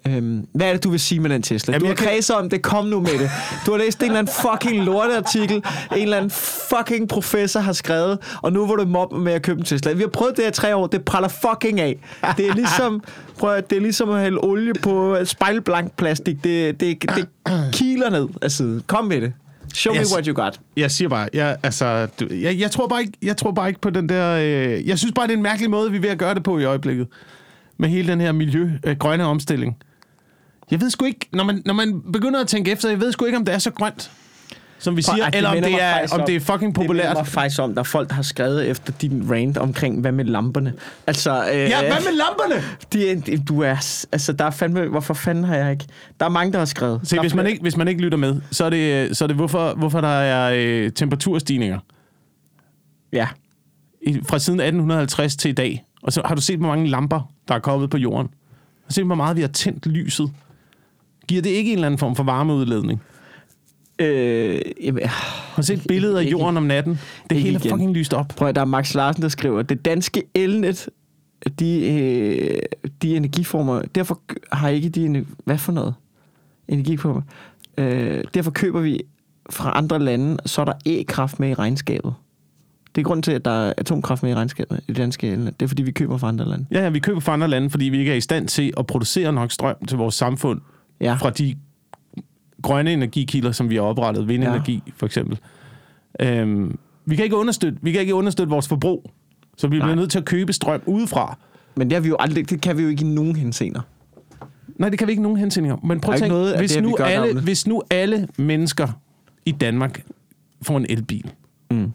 Øhm, hvad er det, du vil sige med den Tesla? Jamen, du har jeg kan- kredset om det, kom nu med det. Du har læst en eller anden fucking lorteartikel, en eller anden fucking professor har skrevet, og nu var du mobbe med at købe en Tesla. Vi har prøvet det her i tre år, det praller fucking af. Det er ligesom, prøv, at- det er ligesom at hælde olie på spejlblank plastik. Det, det, det kiler ned af siden. Kom med det. Show me Yes. what you got. Jeg siger bare, jeg, altså, du, jeg, jeg, tror bare ikke, jeg tror bare ikke på den der... Øh, jeg synes bare, det er en mærkelig måde, vi er ved at gøre det på i øjeblikket. Med hele den her miljø, øh, grønne omstilling. Jeg ved sgu ikke, når man, når man begynder at tænke efter, jeg ved sgu ikke, om det er så grønt, som vi siger, Ej, eller om det, er, faktisk om det er fucking Det populært. mig faktisk om, der er folk, der har skrevet efter din rant omkring, hvad med lamperne. Altså, øh, Ja, hvad med lamperne? De, du er, altså, der er fandme, hvorfor fanden har jeg ikke? Der er mange, der har skrevet. Se, der hvis man, ikke, hvis man ikke lytter med, så er det, øh, så er det hvorfor, hvorfor der er øh, temperaturstigninger Ja. i, fra siden 1850 til i dag. Og så har du set, hvor mange lamper, der er kommet på jorden. Har du set, hvor meget vi har tændt lyset. Giver det ikke en eller anden form for varmeudledning? Øh, jamen, Har du set et billede af jorden om natten? Det hele er fucking lyst op. prøv at, der er Max Larsen, der skriver, det danske elnet, de, øh, de energiformer, derfor har ikke de, hvad for noget? Energiformer. Øh, derfor køber vi fra andre lande, så er der e-kraft med i regnskabet. Det er grunden til, at der er atomkraft med i regnskabet i det danske elnet. Det er, fordi vi køber fra andre lande. Ja, ja, vi køber fra andre lande, fordi vi ikke er i stand til at producere nok strøm til vores samfund Ja. fra de grønne energikilder, som vi har oprettet, vindenergi for eksempel. Øhm, vi, kan ikke understøtte, vi kan ikke understøtte vores forbrug, så vi bliver Nej. nødt til at købe strøm udefra. Men det, har vi jo aldrig, det kan vi jo ikke i nogen henseender. Nej, det kan vi ikke i nogen hensyn Men prøv at tænke, noget hvis, det, nu alle, navnet. hvis nu alle mennesker i Danmark får en elbil. Mm.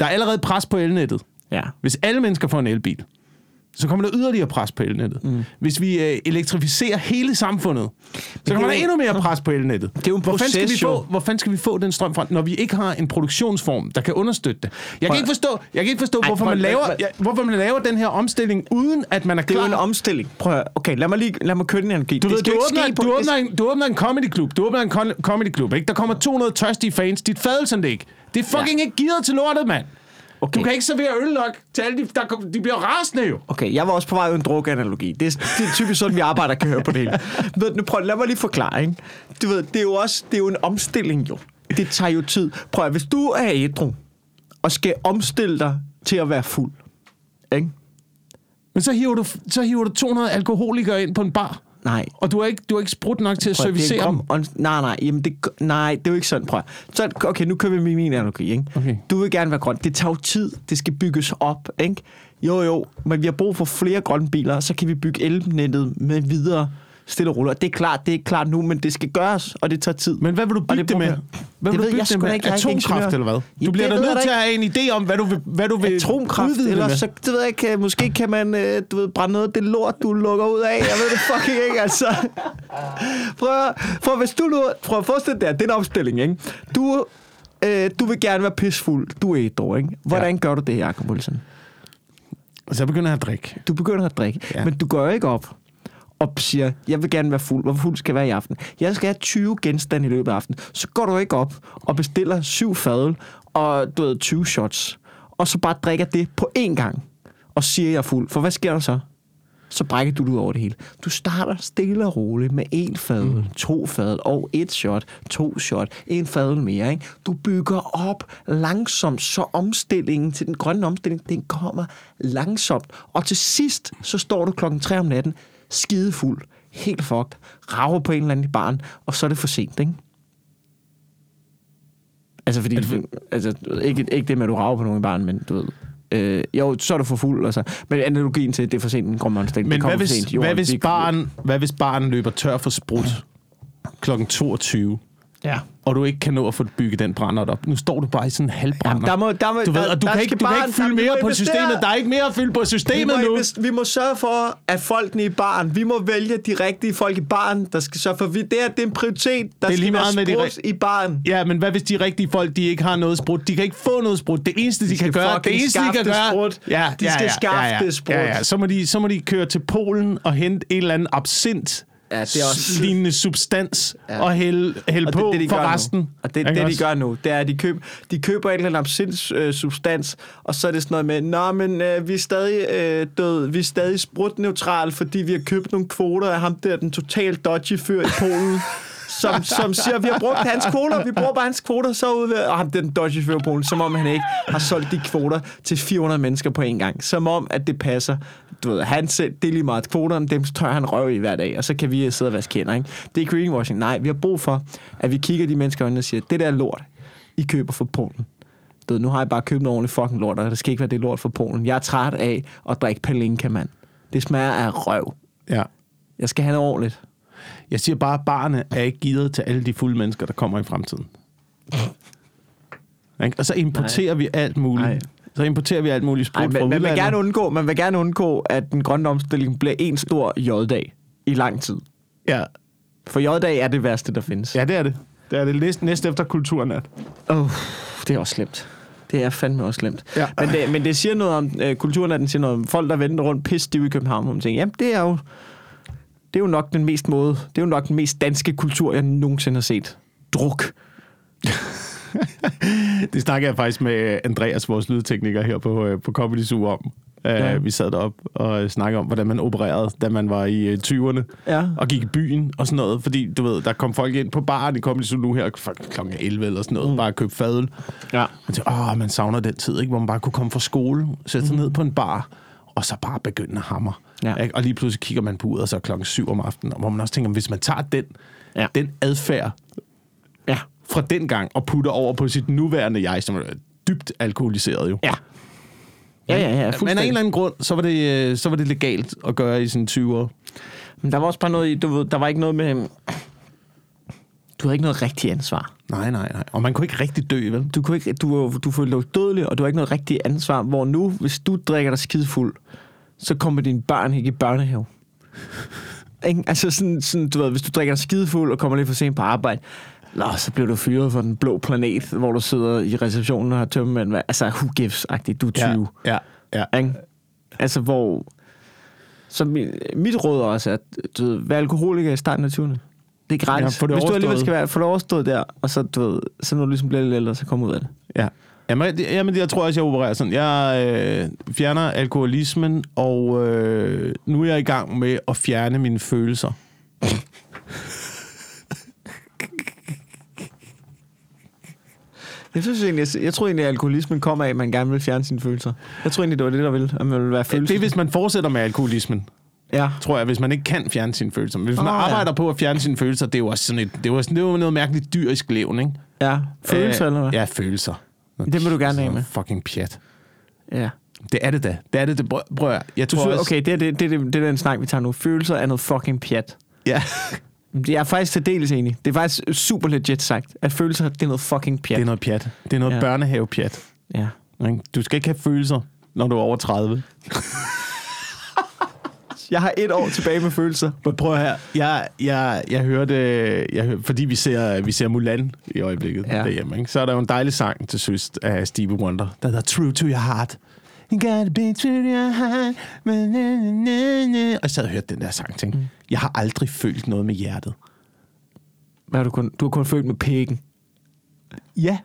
Der er allerede pres på elnettet. Ja. Hvis alle mennesker får en elbil, så kommer der yderligere pres på elnettet. Mm. Hvis vi øh, elektrificerer hele samfundet, så kommer er der endnu mere pres på elnettet. Det er jo en hvor fanden skal vi proces, få, Hvor fanden skal vi få den strøm fra, når vi ikke har en produktionsform, der kan understøtte det? Jeg kan ikke forstå, jeg kan ikke forstå Ej, hvorfor, man laver, ja, hvorfor man laver den her omstilling, uden at man er Det er jo klar. en omstilling. Prøv at, okay, lad mig lige lad mig køre den energi. Du, Det ved, du, ikke åbner, på- du, det- åbner en, du åbner en comedy club. Du åbner en comedy club, ikke? Der kommer 200 tørstige fans. Dit fadelsanlæg. Det er fucking ja. ikke gearet til lortet, mand. Okay. Du kan ikke servere øl nok til alle de, der, de bliver rasende jo. Okay, jeg var også på vej ud i en drukanalogi. Det er, det er typisk sådan, vi arbejder kan høre på det hele. Du, nu prøv, lad mig lige forklare, ikke? Du ved, det er jo også det er jo en omstilling, jo. Det tager jo tid. Prøv at, hvis du er ædru, og skal omstille dig til at være fuld, ikke? Men så hiver, du, så hiver du 200 alkoholikere ind på en bar. Nej. Og du har ikke, du har ikke sprudt nok til at Prøv, er servicere dem. on, nej, nej, jamen det, nej, det er jo ikke sådan, prøv. Så, okay, nu kører vi med min analogi, ikke? Okay. Du vil gerne være grøn. Det tager jo tid. Det skal bygges op, ikke? Jo, jo, men vi har brug for flere grønne biler, så kan vi bygge elnettet med videre stille og roligt. Og det er klart, det er klart nu, men det skal gøres, og det tager tid. Men hvad vil du bygge det det, med? Hvad Det vil du ved bygge jeg det med? ikke. Atomkraft eller hvad? Du bliver det da nødt til at have en idé om, hvad du vil, hvad du vil Atomkraft, udvide det eller så, det ved jeg ikke, måske kan man, øh, du ved, brænde noget af det lort, du lukker ud af. Jeg ved det fucking ikke, altså. Prøv, prøv hvis du nu, prøv at forestille dig, det er en omstilling, ikke? Du, øh, du vil gerne være pissfuld, du er ædru, ikke? Hvordan ja. gør du det, Jacob Wilson? Og så begynder jeg at drikke. Du begynder at drikke, Ja. men du går ikke op og siger, jeg vil gerne være fuld. Hvor fuld skal jeg være i aften? Jeg skal have 20 genstande i løbet af aftenen. Så går du ikke op og bestiller syv fadøl og du ved, 20 shots. Og så bare drikker det på én gang. Og siger, jeg er fuld. For hvad sker der så? Så brækker du ud over det hele. Du starter stille og roligt med en fadøl, mm. to fadøl og et shot, to shot, en fadøl mere. Ikke? Du bygger op langsomt, så omstillingen til den grønne omstilling, den kommer langsomt. Og til sidst, så står du klokken 3 om natten, skidefuld, helt fucked, rager på en eller anden i barn, og så er det for sent, ikke? Altså, fordi, altså, du ved, ikke, ikke det med, at du rager på nogen barn, men du ved, øh, jo, så er du for fuld, altså. Men analogien til, at det er for sent, en omstilling, Men det kommer hvad hvis, sent. Jorden, hvad, hvis det- barn, hvad hvis barn løber tør for sprut klokken 22, Ja. Og du ikke kan nå at få bygget den brændert op? Nu står du bare i sådan en halvbrænder. Jamen, der må, der må, du ved, der, og du kan ikke, du kan barn- ikke fylde mere på investere. systemet. Der er ikke mere at fylde på vi må, systemet nu. vi må sørge for, at folkene i baren, vi må vælge de rigtige folk i baren, der skal sørge for, vi, det, er, det er en prioritet, der Det er lige skal meget med de være ri- sprut i baren. Ja, men hvad hvis de rigtige folk, de ikke har noget sprut? De kan ikke få noget sprut. Det eneste, de, kan skal gøre, det eneste, de kan gøre... sprut. De skal skaffe det sprut. Ja, ja. Så, må de, så må de køre til Polen og hente en eller anden absint Ja, det er også- lignende substans Ja. ja. og hælde, hælde Og på det, det, de for resten. Nu. Og det, Ikke det, de gør nu, det er, at de, køb, de køber et eller andet absinds øh, substans, og så er det sådan noget med, Nå, men øh, vi er stadig øh, død, vi er stadig sprutneutral, fordi vi har købt nogle kvoter af ham der, den totalt dodgy fyr i Polen, som, som siger, vi har brugt hans kvoter, vi bruger bare hans kvoter, så ud ved, og ham den dodgy Polen, som om han ikke har solgt de kvoter til 400 mennesker på en gang. Som om, at det passer. Du ved, han selv, det er lige meget kvoterne, dem tør han røv i hver dag, og så kan vi sidde og vaske hænder, ikke? Det er greenwashing. Nej, vi har brug for, at vi kigger de mennesker øjnene og siger, det der er lort, I køber fra Polen. Du ved, nu har jeg bare købt noget ordentligt fucking lort, og det skal ikke være det lort fra Polen. Jeg er træt af at drikke palinka, mand. Det smager af røv. Ja. Jeg skal have det ordentligt. Jeg siger bare, at barne er ikke givet til alle de fulde mennesker, der kommer i fremtiden. Og så importerer Nej. vi alt muligt. Nej. Så importerer vi alt muligt sprut Ej, fra man, vil gerne undgå, man vil gerne undgå, at den grønne omstilling bliver en stor J-dag i lang tid. Ja. For J-dag er det værste, der findes. ja, det er det. Det er det næst, næst efter kulturnat. Oh, det er også slemt. Det er fandme også slemt. Ja. Men, det, men det siger noget om, øh, kulturen at den siger noget om folk, der venter rundt pisse i København, hvor man tænker, jamen det er jo, det er jo nok den mest måde, det er jo nok den mest danske kultur, jeg nogensinde har set. Druk. Det snakker jeg faktisk med Andreas, vores lydtekniker her på, øh, på Comedy Zoo om. Ja. Ja. Vi sad derop og snakkede om, hvordan man opererede, da man var i øh, 20'erne. Ja. Og gik i byen og sådan noget. Fordi, du ved, der kom folk ind på baren i Comedy Zoo nu her kl. 11 eller sådan noget. Mm. Bare købe fadøl. Ja. Man tænker, åh, man savner den tid, ikke? hvor man bare kunne komme fra skole, sætte sig mm. ned på en bar, og så bare begynde at hamre. Ja. Ikke? Og lige pludselig kigger man på uret, og så klokken 7 om aftenen, og hvor man også tænker, hvis man tager den, Ja. den adfærd Ja. fra den gang, og putter over på sit nuværende jeg, som er dybt alkoholiseret jo. Ja. Ja, ja, ja. Men af en eller anden grund, så var det, øh, så var det legalt at gøre i sine 20'ere. Men der var også bare noget i, du ved, der var ikke noget med... Du havde ikke noget rigtigt ansvar. Nej, nej, nej. Og man kunne ikke rigtig dø, vel? Du, kunne ikke, du, du følte dig dødelig, og du har ikke noget rigtigt ansvar. Hvor nu, hvis du drikker dig skidefuld, så kommer dine børn ikke i børnehave. ikke? Altså sådan, sådan, du ved, hvis du drikker dig skidefuld og kommer lidt for sent på arbejde, Nå, så bliver du fyret for den blå planet, hvor du sidder i receptionen og har tømmemand. Altså, who gives-agtigt, du er 20. Ja, ja. ja. Ikke? Altså, hvor... Så mit, mit råd er også, at du ved, vær alkoholiker i starten af 20'erne. Det er gratis. Ja, det Hvis du alligevel skal være, få det overstået der, og så, du ved, så når du ligesom bliver lidt ældre, så kom ud af det. Ja. Jamen, det- jamen, jeg tror også, jeg opererer sådan. Jeg øh, fjerner alkoholismen, og øh, nu er jeg i gang med at fjerne mine følelser. Jeg synes egentlig, jeg, jeg tror egentlig, at alkoholismen kommer af, at man gerne vil fjerne sine følelser. Jeg tror egentlig, det var det, der ville, at man ville være følelser. Det er, hvis man fortsætter med alkoholismen, Ja. tror jeg, hvis man ikke kan fjerne sine følelser. Hvis man ja. arbejder på at fjerne sine følelser, det er jo også sådan et, det er jo, sådan, det er jo noget mærkeligt dyrisk levn, ikke? Ja. Følelser, Øh, eller hvad? Ja, følelser. Det vil du gerne af med. Fucking pjat. ja. Det er det da. Det er det, det. Prøv, at- jeg Du tror synes, også... okay, det er, det, det, det, det er den snak, vi tager nu. Følelser er noget fucking pjat. Ja. Jeg er faktisk til dels enig. Det er faktisk super legit sagt, at følelser, det er noget fucking pjat. Det er noget pjat. Det er noget Ja. ja. børnehavepjat. Ja. Du skal ikke have følelser, når du er over 30. Jeg har et år tilbage med følelser. Men prøv her. Jeg, jeg, jeg hørte, jeg hørte, fordi vi ser, vi ser Mulan i øjeblikket Ja. derhjemme, ikke? så er der jo en dejlig sang til sidst af Stevie Wonder, der hedder True to Your Heart. You gotta be true to your heart. Na, na, na, na. Og jeg sad og hørte den der sang tænkte, mm. jeg har aldrig følt noget med hjertet. Hvad har du kun? Du har kun følt med pikken. Ja.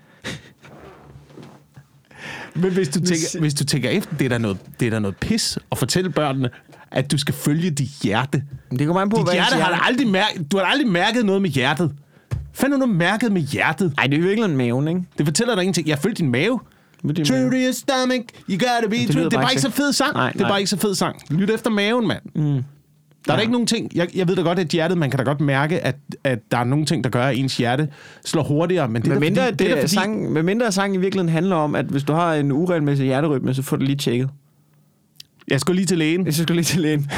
Men hvis du, tænker, hvis du tænker efter, det er, da noget, det er da noget pis at fortælle børnene, at du skal følge dit hjerte. Men det kommer an på, Dit hvad hjerte har aldrig mærket, du har aldrig mærket noget med hjertet. Fanden har du mærket med hjertet? Ej, det er jo virkelig maven, ikke? Det fortæller dig ingenting. Jeg følt din mave. True to your stomach, you gotta be det true. Det er bare ikke så fed sang. Nej, det er nej. bare ikke så fed sang. Lyt efter maven, mand. Mm. Der er ja. ikke nogen ting. Jeg, jeg ved da godt, at hjertet, man kan da godt mærke, at, at der er nogle ting, der gør, at ens hjerte slår hurtigere. Men det er Med mindre, fordi, det, det fordi, sang, med mindre sangen i virkeligheden handler om, at hvis du har en uregelmæssig hjerterytme, så får du lige tjekket. Jeg skal lige til lægen. Jeg skulle lige til lægen.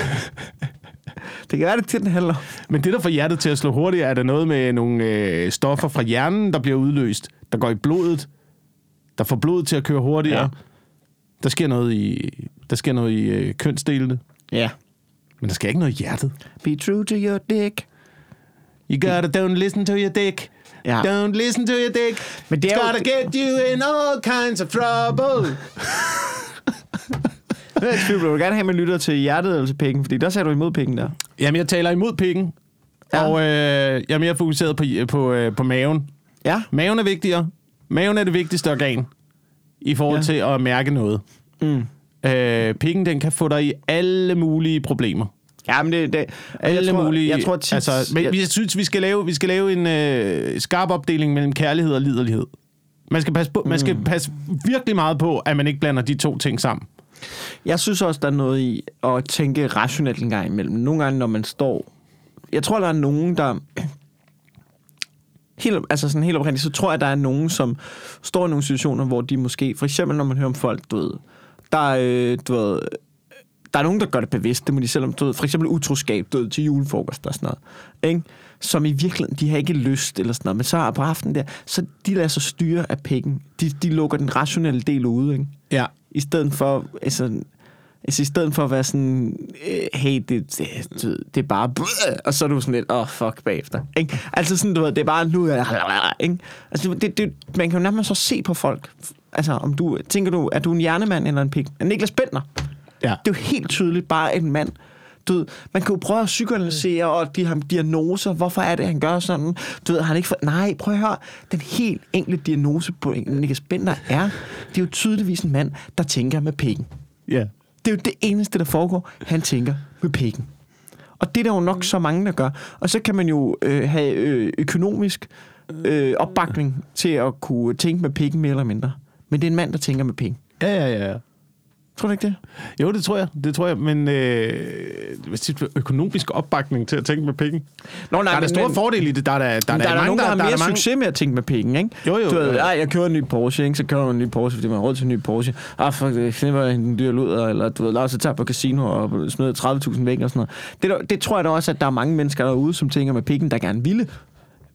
det kan være, det det, den handler. Men det, der får hjertet til at slå hurtigere, er der noget med nogle øh, stoffer fra hjernen, der bliver udløst, der går i blodet, der får blodet til at køre hurtigere. Ja. Ja. Der sker noget i, der sker noget i øh, kønsdelene, Ja. men der sker ikke noget i hjertet. Be true to your dick. You gotta don't listen to your dick. Ja. Don't listen to your dick. Men det er It's jo- gotta get you in all kinds of trouble. Jeg er tvivl, vil du gerne have med lytter til hjertet eller til pikken? Fordi der sagde du imod pikken der. Jamen, jeg taler imod pikken, Ja. Og øh, jeg er mere fokuseret på, på, øh, på maven. Ja. Maven er vigtigere. Maven er det vigtigste organ i forhold Ja. til at mærke noget. Mm. Øh, pikken, den kan få dig i alle mulige problemer. Ja, men det... det Alle jeg tror, mulige... Jeg tror tit... altså, men jeg, jeg synes, vi skal lave, vi skal lave en øh, skarp opdeling mellem kærlighed og liderlighed. Man skal, passe på, man skal Mm. passe virkelig meget på, at man ikke blander de to ting sammen jeg synes også, der er noget i at tænke rationelt en gang imellem. Nogle gange, når man står... Jeg tror, der er nogen, der... Helt, altså sådan helt oprindeligt, så tror jeg, der er nogen, som står i nogle situationer, hvor de måske... For eksempel, når man hører om folk, du ved... Der øh, du ved, der er nogen, der gør det bevidst, det må de selv om, du ved, for eksempel utroskab, du ved, til julefrokost og sådan noget, ikke? som i virkeligheden, de har ikke lyst eller sådan noget, men så på aftenen der, så de lader sig styre af pikken. De, de lukker den rationelle del ude, ikke? Ja. I stedet for, altså, altså i stedet for at være sådan, øh, hey, det, det, det er bare, og så er du sådan lidt, åh, oh, fuck, bagefter. Ikke? Altså sådan, du ved, det er bare nu, er- ikke? Altså, det, det, man kan jo nærmest så se på folk, altså, om du, tænker du, er du en hjernemand eller en pik? Niklas Bentner, Ja. det er jo helt tydeligt bare en mand. Du ved, man kan jo prøve at psykoanalysere og give ham diagnoser. Hvorfor er det, han gør sådan? Du ved, han ikke for... Nej, prøv at høre. Den helt enkle diagnose på Niklas Bender er, det er jo tydeligvis en mand, der tænker med pikken. Ja. Det er jo det eneste, der foregår. Han tænker med pikken. Og det er der jo nok så mange, der gør. Og så kan man jo øh, have øh, økonomisk øh, opbakning til at kunne tænke med pikken mere eller mindre. Men det er en mand, der tænker med pikken. Ja, ja, ja. Tror du ikke det? Jo, det tror jeg. Det tror jeg, men øh, økonomisk opbakning til at tænke med penge. Nå, nej, Der er der store fordele i det. Der er der, der, Der, der, er der nogen, der, har der, mere er der mange, succes med at tænke med penge, ikke? Jo, jo, Du ved, ej, jeg kører en ny Porsche, ikke? Så kører man en ny Porsche, fordi man har råd til en ny Porsche. Ah, fuck, det knipper en dyr luder, eller du ved, lad os tage på casino og smider 30.000 væk og sådan noget. Det, det tror jeg da også, at der er mange mennesker derude, som tænker med pikken, der gerne ville.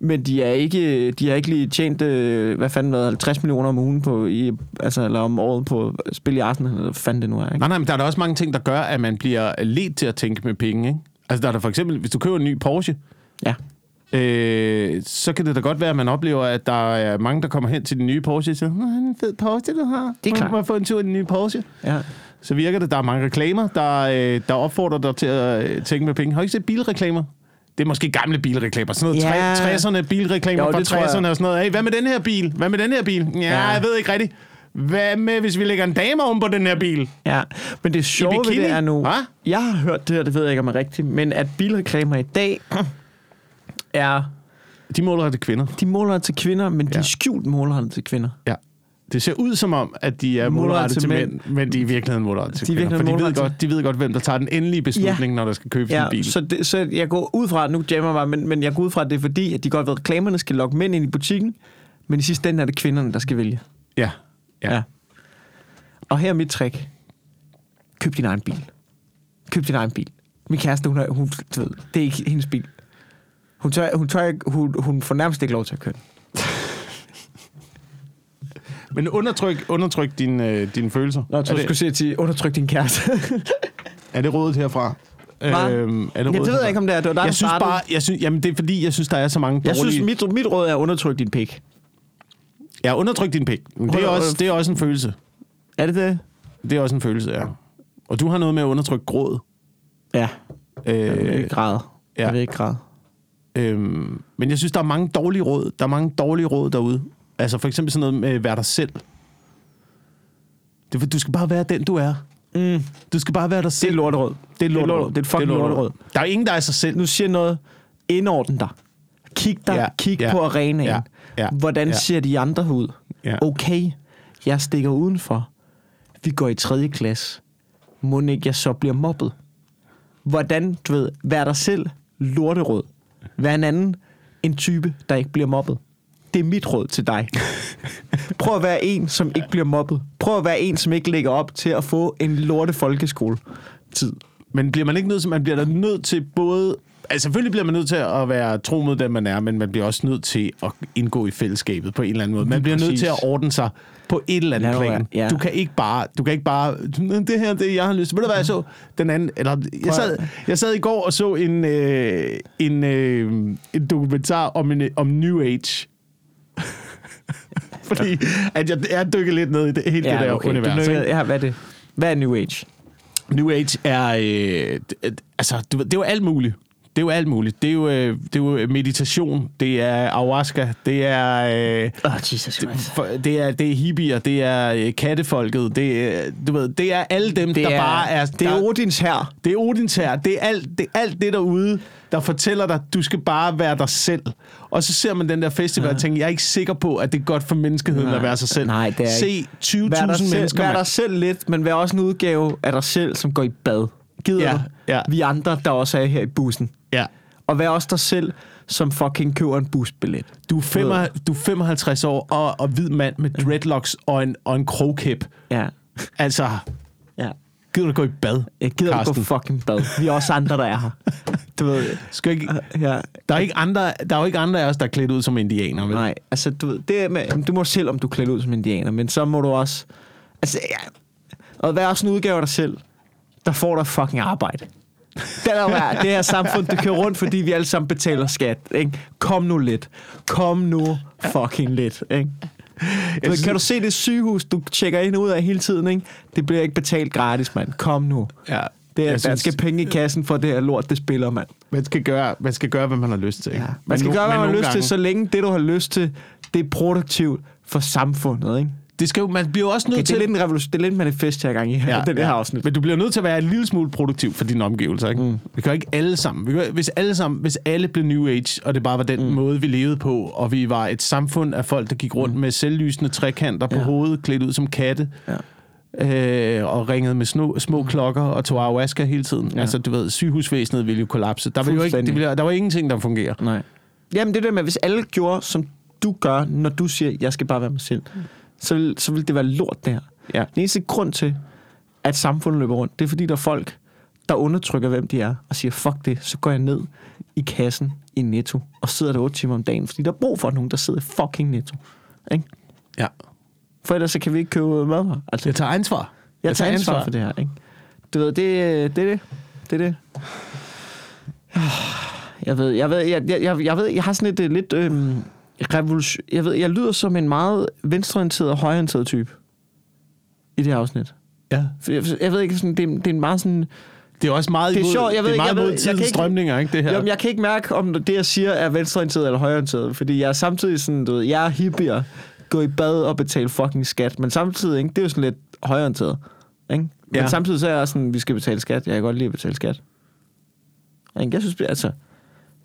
Men de er ikke, de har ikke lige tjent, øh, hvad fanden, hvad, 50 millioner om ugen på, i, altså, eller om året på spil i Arsenal, eller hvad fanden det nu er, ikke? Nej, nej, men der er der også mange ting, der gør, at man bliver ledt til at tænke med penge, ikke? Altså, der er der for eksempel, hvis du køber en ny Porsche, Ja. øh, så kan det da godt være, at man oplever, at der er mange, der kommer hen til den nye Porsche og siger, "Nå, en fed Porsche, du har. Det er klart. Må få en tur i den nye Porsche? ja. Så virker det, der er mange reklamer, der, øh, der opfordrer dig til at øh, tænke med penge. Har du ikke set bilreklamer? Det er måske gamle bilreklamer. Sådan noget Ja. ja. 60'erne bilreklamer Jo, fra det tror jeg. 60'erne og sådan noget. Hey, hvad med den her bil? Hvad med den her bil? Ja, Ja. jeg ved ikke rigtigt. Hvad med, hvis vi lægger en dame om på den her bil? Ja, men det sjove ved det er nu... Hva? Jeg har hørt det her, det ved jeg ikke om er rigtigt, men at bilreklamer i dag er... De måler til kvinder. De måler til kvinder, men de Ja. er skjult målrettet til kvinder. Ja. Det ser ud som om, at de er Målrettet målrettet til mænd. mænd, men de er i virkeligheden målrettet til De er kvinder. For de ved, godt, de ved godt, hvem der tager den endelige beslutning, Ja. når der skal købes Ja, en bil. så, det, så jeg går ud fra, nu jammer mig, men, men jeg går ud fra, at det er fordi, at de godt ved, at reklamerne skal lokke mænd ind i butikken, men i sidste ende er det kvinderne, der skal vælge. Ja. ja. Ja. Og her er mit trick. Køb din egen bil. Køb din egen bil. Min kæreste, hun, er, hun ved, det er ikke hendes bil. Hun, tør, hun, tør ikke, hun, hun får nærmest ikke lov til at køre den. Men undertryk, undertryk dine, øh, dine følelser. Nå, jeg tror, du skulle sige sige, undertryk din kæreste. er det rådet herfra? Hva? Øhm, er det ja, rådet det ved jeg ikke, om det er. Det var der jeg synes startede. bare, jeg synes, jamen det er fordi, jeg synes, der er så mange Jeg dårlige... synes, mit, mit råd er at undertrykke din pik. Ja, undertryk din pik. Men Det er, også, det er også en følelse. Er det det? Det er også en følelse, ja. Og du har noget med at undertrykke gråd. Ja. Jeg vil Øh, ikke græde. ja. Jeg vil ikke græde. øhm, men jeg synes, der er mange dårlige råd. Der er mange dårlige råd derude. Altså for eksempel sådan noget med at være dig selv. Det, du skal bare være den, du er. Mm. Du skal bare være dig Det er selv. et lorteråd. Det er et lorteråd. Det er fucking lorteråd. Der er ingen, der er sig selv. Nu siger noget. Indorden dig. Kig dig. Ja, Kig ja, på arenaen. ja, ja, Hvordan ja. ser de andre ud? Ja. Okay, jeg stikker udenfor. Vi går i tredje klasse. Må ikke jeg så bliver mobbet? Hvordan, du ved, vær dig selv lorteråd. Vær en anden en type, der ikke bliver mobbet. Det er mit råd til dig. Prøv at være en, som ikke bliver mobbet. Prøv at være en, som ikke lægger op til at få en lorte folkeskole tid. Men bliver man ikke nødt til, man bliver da nødt til både... Altså selvfølgelig bliver man nødt til at være tro mod den, man er, men man bliver også nødt til at indgå i fællesskabet på en eller anden måde. Man bliver nødt til at ordne sig på et eller andet plan. ja. Du kan ikke bare... Du kan ikke bare det her, det jeg har lyst til. Ved du hvad, jeg så den anden... Eller, jeg, sad, jeg sad i går og så en, øh, en, øh, en dokumentar om, en, om New Age. Fordi at jeg, jeg dykker lidt ned i det, hele det der okay. univers. Du nøkker- ja, hvad er det? Hvad er New Age? New Age er... Øh, altså, det jo alt muligt. Det er jo alt muligt. Det er jo, øh, det er jo meditation, det er ayahuasca, det er, øh, Åh, oh, Jesus Christ. for, det er, det er hippier, det er øh, kattefolket, det er, du ved, det er alle dem, Det der er, bare er... det er der, Odins her. det er Odins her. Det er, alt, det er alt det derude, der fortæller dig, du skal bare være dig selv. Og så ser man den der festival og tænker, jeg er ikke sikker på, at det er godt for menneskeheden Nej. at være sig selv. Nej, det er Se 20.000 Vær dig, selv, mennesker, vær dig selv lidt, men vær også en udgave af dig selv, som går i bad. Gider Ja, du? ja. Vi andre, der også er her i bussen. Ja. Og vær også dig selv, som fucking køber en busbillet. Du er, fem, du er 55 år og, og hvid mand med dreadlocks og en, og en krogkæp. Ja. Altså, ja. gider du gå i bad, Jeg gider ikke gå Carsten? fucking bad. Vi er også andre, der er her. Du ved, Skal ikke, ja. der, er ikke andre, der er jo ikke andre af os, der er klædt ud som indianer. Vel? Nej, altså du ved, det med, du må selv, om du er klædt ud som indianer, men så må du også, altså ja, og vær også en udgave af dig selv, der får dig fucking arbejde. Det er, der, det her samfund, det kører rundt, fordi vi alle sammen betaler skat. Ikke? Kom nu lidt. Kom nu fucking lidt. Ikke? Du, kan du se det sygehus, du tjekker ind og ud af hele tiden? Ikke? Det bliver ikke betalt gratis, mand. Kom nu. Ja. Det er, der synes- skal penge i kassen for det her lort, det spiller, mand. Man skal, gøre, man skal gøre, hvad man har lyst til. ikke? Ja. Man skal no- gøre, hvad man har lyst til, gange- så længe det, du har lyst til, det er produktivt for samfundet. Ikke? Det skal jo, man bliver jo også nødt Okay, det, til... er lidt en revolution, det er lidt en manifest her gang i ja, den her afsnit. Men du bliver nødt til at være en lille smule produktiv for dine omgivelser. Ikke? Mm. Vi kan ikke alle sammen. Vi kan, hvis alle sammen, hvis alle blev New Age, og det bare var den mm. måde, vi levede på, og vi var et samfund af folk, der gik rundt mm. med selvlysende trekanter på Ja. hovedet, klædt ud som katte, Ja. øh, og ringede med små, små mm. klokker og tog ayahuasca hele tiden. Ja. Altså, du ved, sygehusvæsenet ville jo kollapse. Der, ville jo ikke, det ville, der var ingenting, der fungerer. Nej. Jamen det der med, hvis alle gjorde, som du gør, når du siger, jeg skal bare være mig selv, så vil, så vil det være lort det her. Ja. Den eneste grund til, at samfundet løber rundt, det er fordi, der er folk, der undertrykker, hvem de er, og siger, fuck det, så går jeg ned i kassen i Netto, og sidder der 8 timer om dagen, fordi der er brug for nogen, der sidder i fucking Netto. Ikke? Ja. For ellers så kan vi ikke købe mad her. Altså, Jeg tager ansvar. Jeg tager ansvar for det her, ikke? Du ved, det, det er det. Det er det. Jeg ved, jeg ved, jeg, jeg, jeg, jeg ved, jeg har sådan et øh, lidt øhm, revolution... Jeg ved, jeg lyder som en meget venstreorienteret og højreorienteret type i det her afsnit. Ja. For jeg, jeg ved ikke, sådan, det, er, det er en meget sådan... Det er også meget Det er imod, sjovt, jeg ved det er ikke, meget jeg ved- imod tidens ikke- strømninger, ikke det her? Jo, men jeg kan ikke mærke, om det, jeg siger, er venstreorienteret eller højreorienteret. Fordi jeg er samtidig sådan, du ved, jeg er hippier, gå i bad og betale fucking skat. Men samtidig, ikke, det er jo sådan lidt højreorienteret. Ikke? Men Ja. samtidig så er jeg sådan, vi skal betale skat. Jeg kan godt lide at betale skat. Ikke? Jeg synes, altså,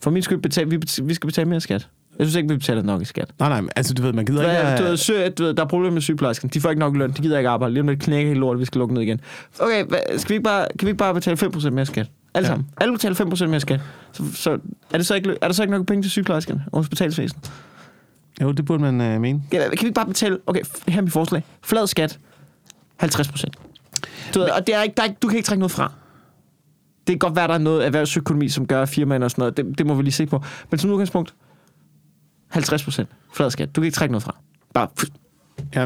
for min skyld, betale, vi, vi skal betale mere skat. Jeg synes ikke, vi betaler nok i skat. Nej, nej, men altså, du ved, man gider ikke... Have- du, ved, sø, du ved, der er problemer med sygeplejersken. De får ikke nok løn. De gider ikke arbejde. Lige om lidt knækker helt lort, vi skal lukke ned igen. Okay, hvad, skal vi ikke bare, kan vi ikke bare betale 5% mere skat? Alle Ja. sammen. Alle betaler 5% mere skat. Så, så, er, det så ikke, er der så ikke nok penge til sygeplejersken og hospitalsvæsen? Jo, det burde man øh, mene. Kan, kan vi ikke bare betale... Okay, her er mit forslag. Flad skat. 50%. Du ved, og det er ikke, der er ikke, du kan ikke trække noget fra. Det kan godt være, der er noget erhvervsøkonomi, som gør firmaerne og sådan noget. Det, det må vi lige se på. Men som udgangspunkt, 50% flad skat. Du kan ikke trække noget fra. Bare... Ja.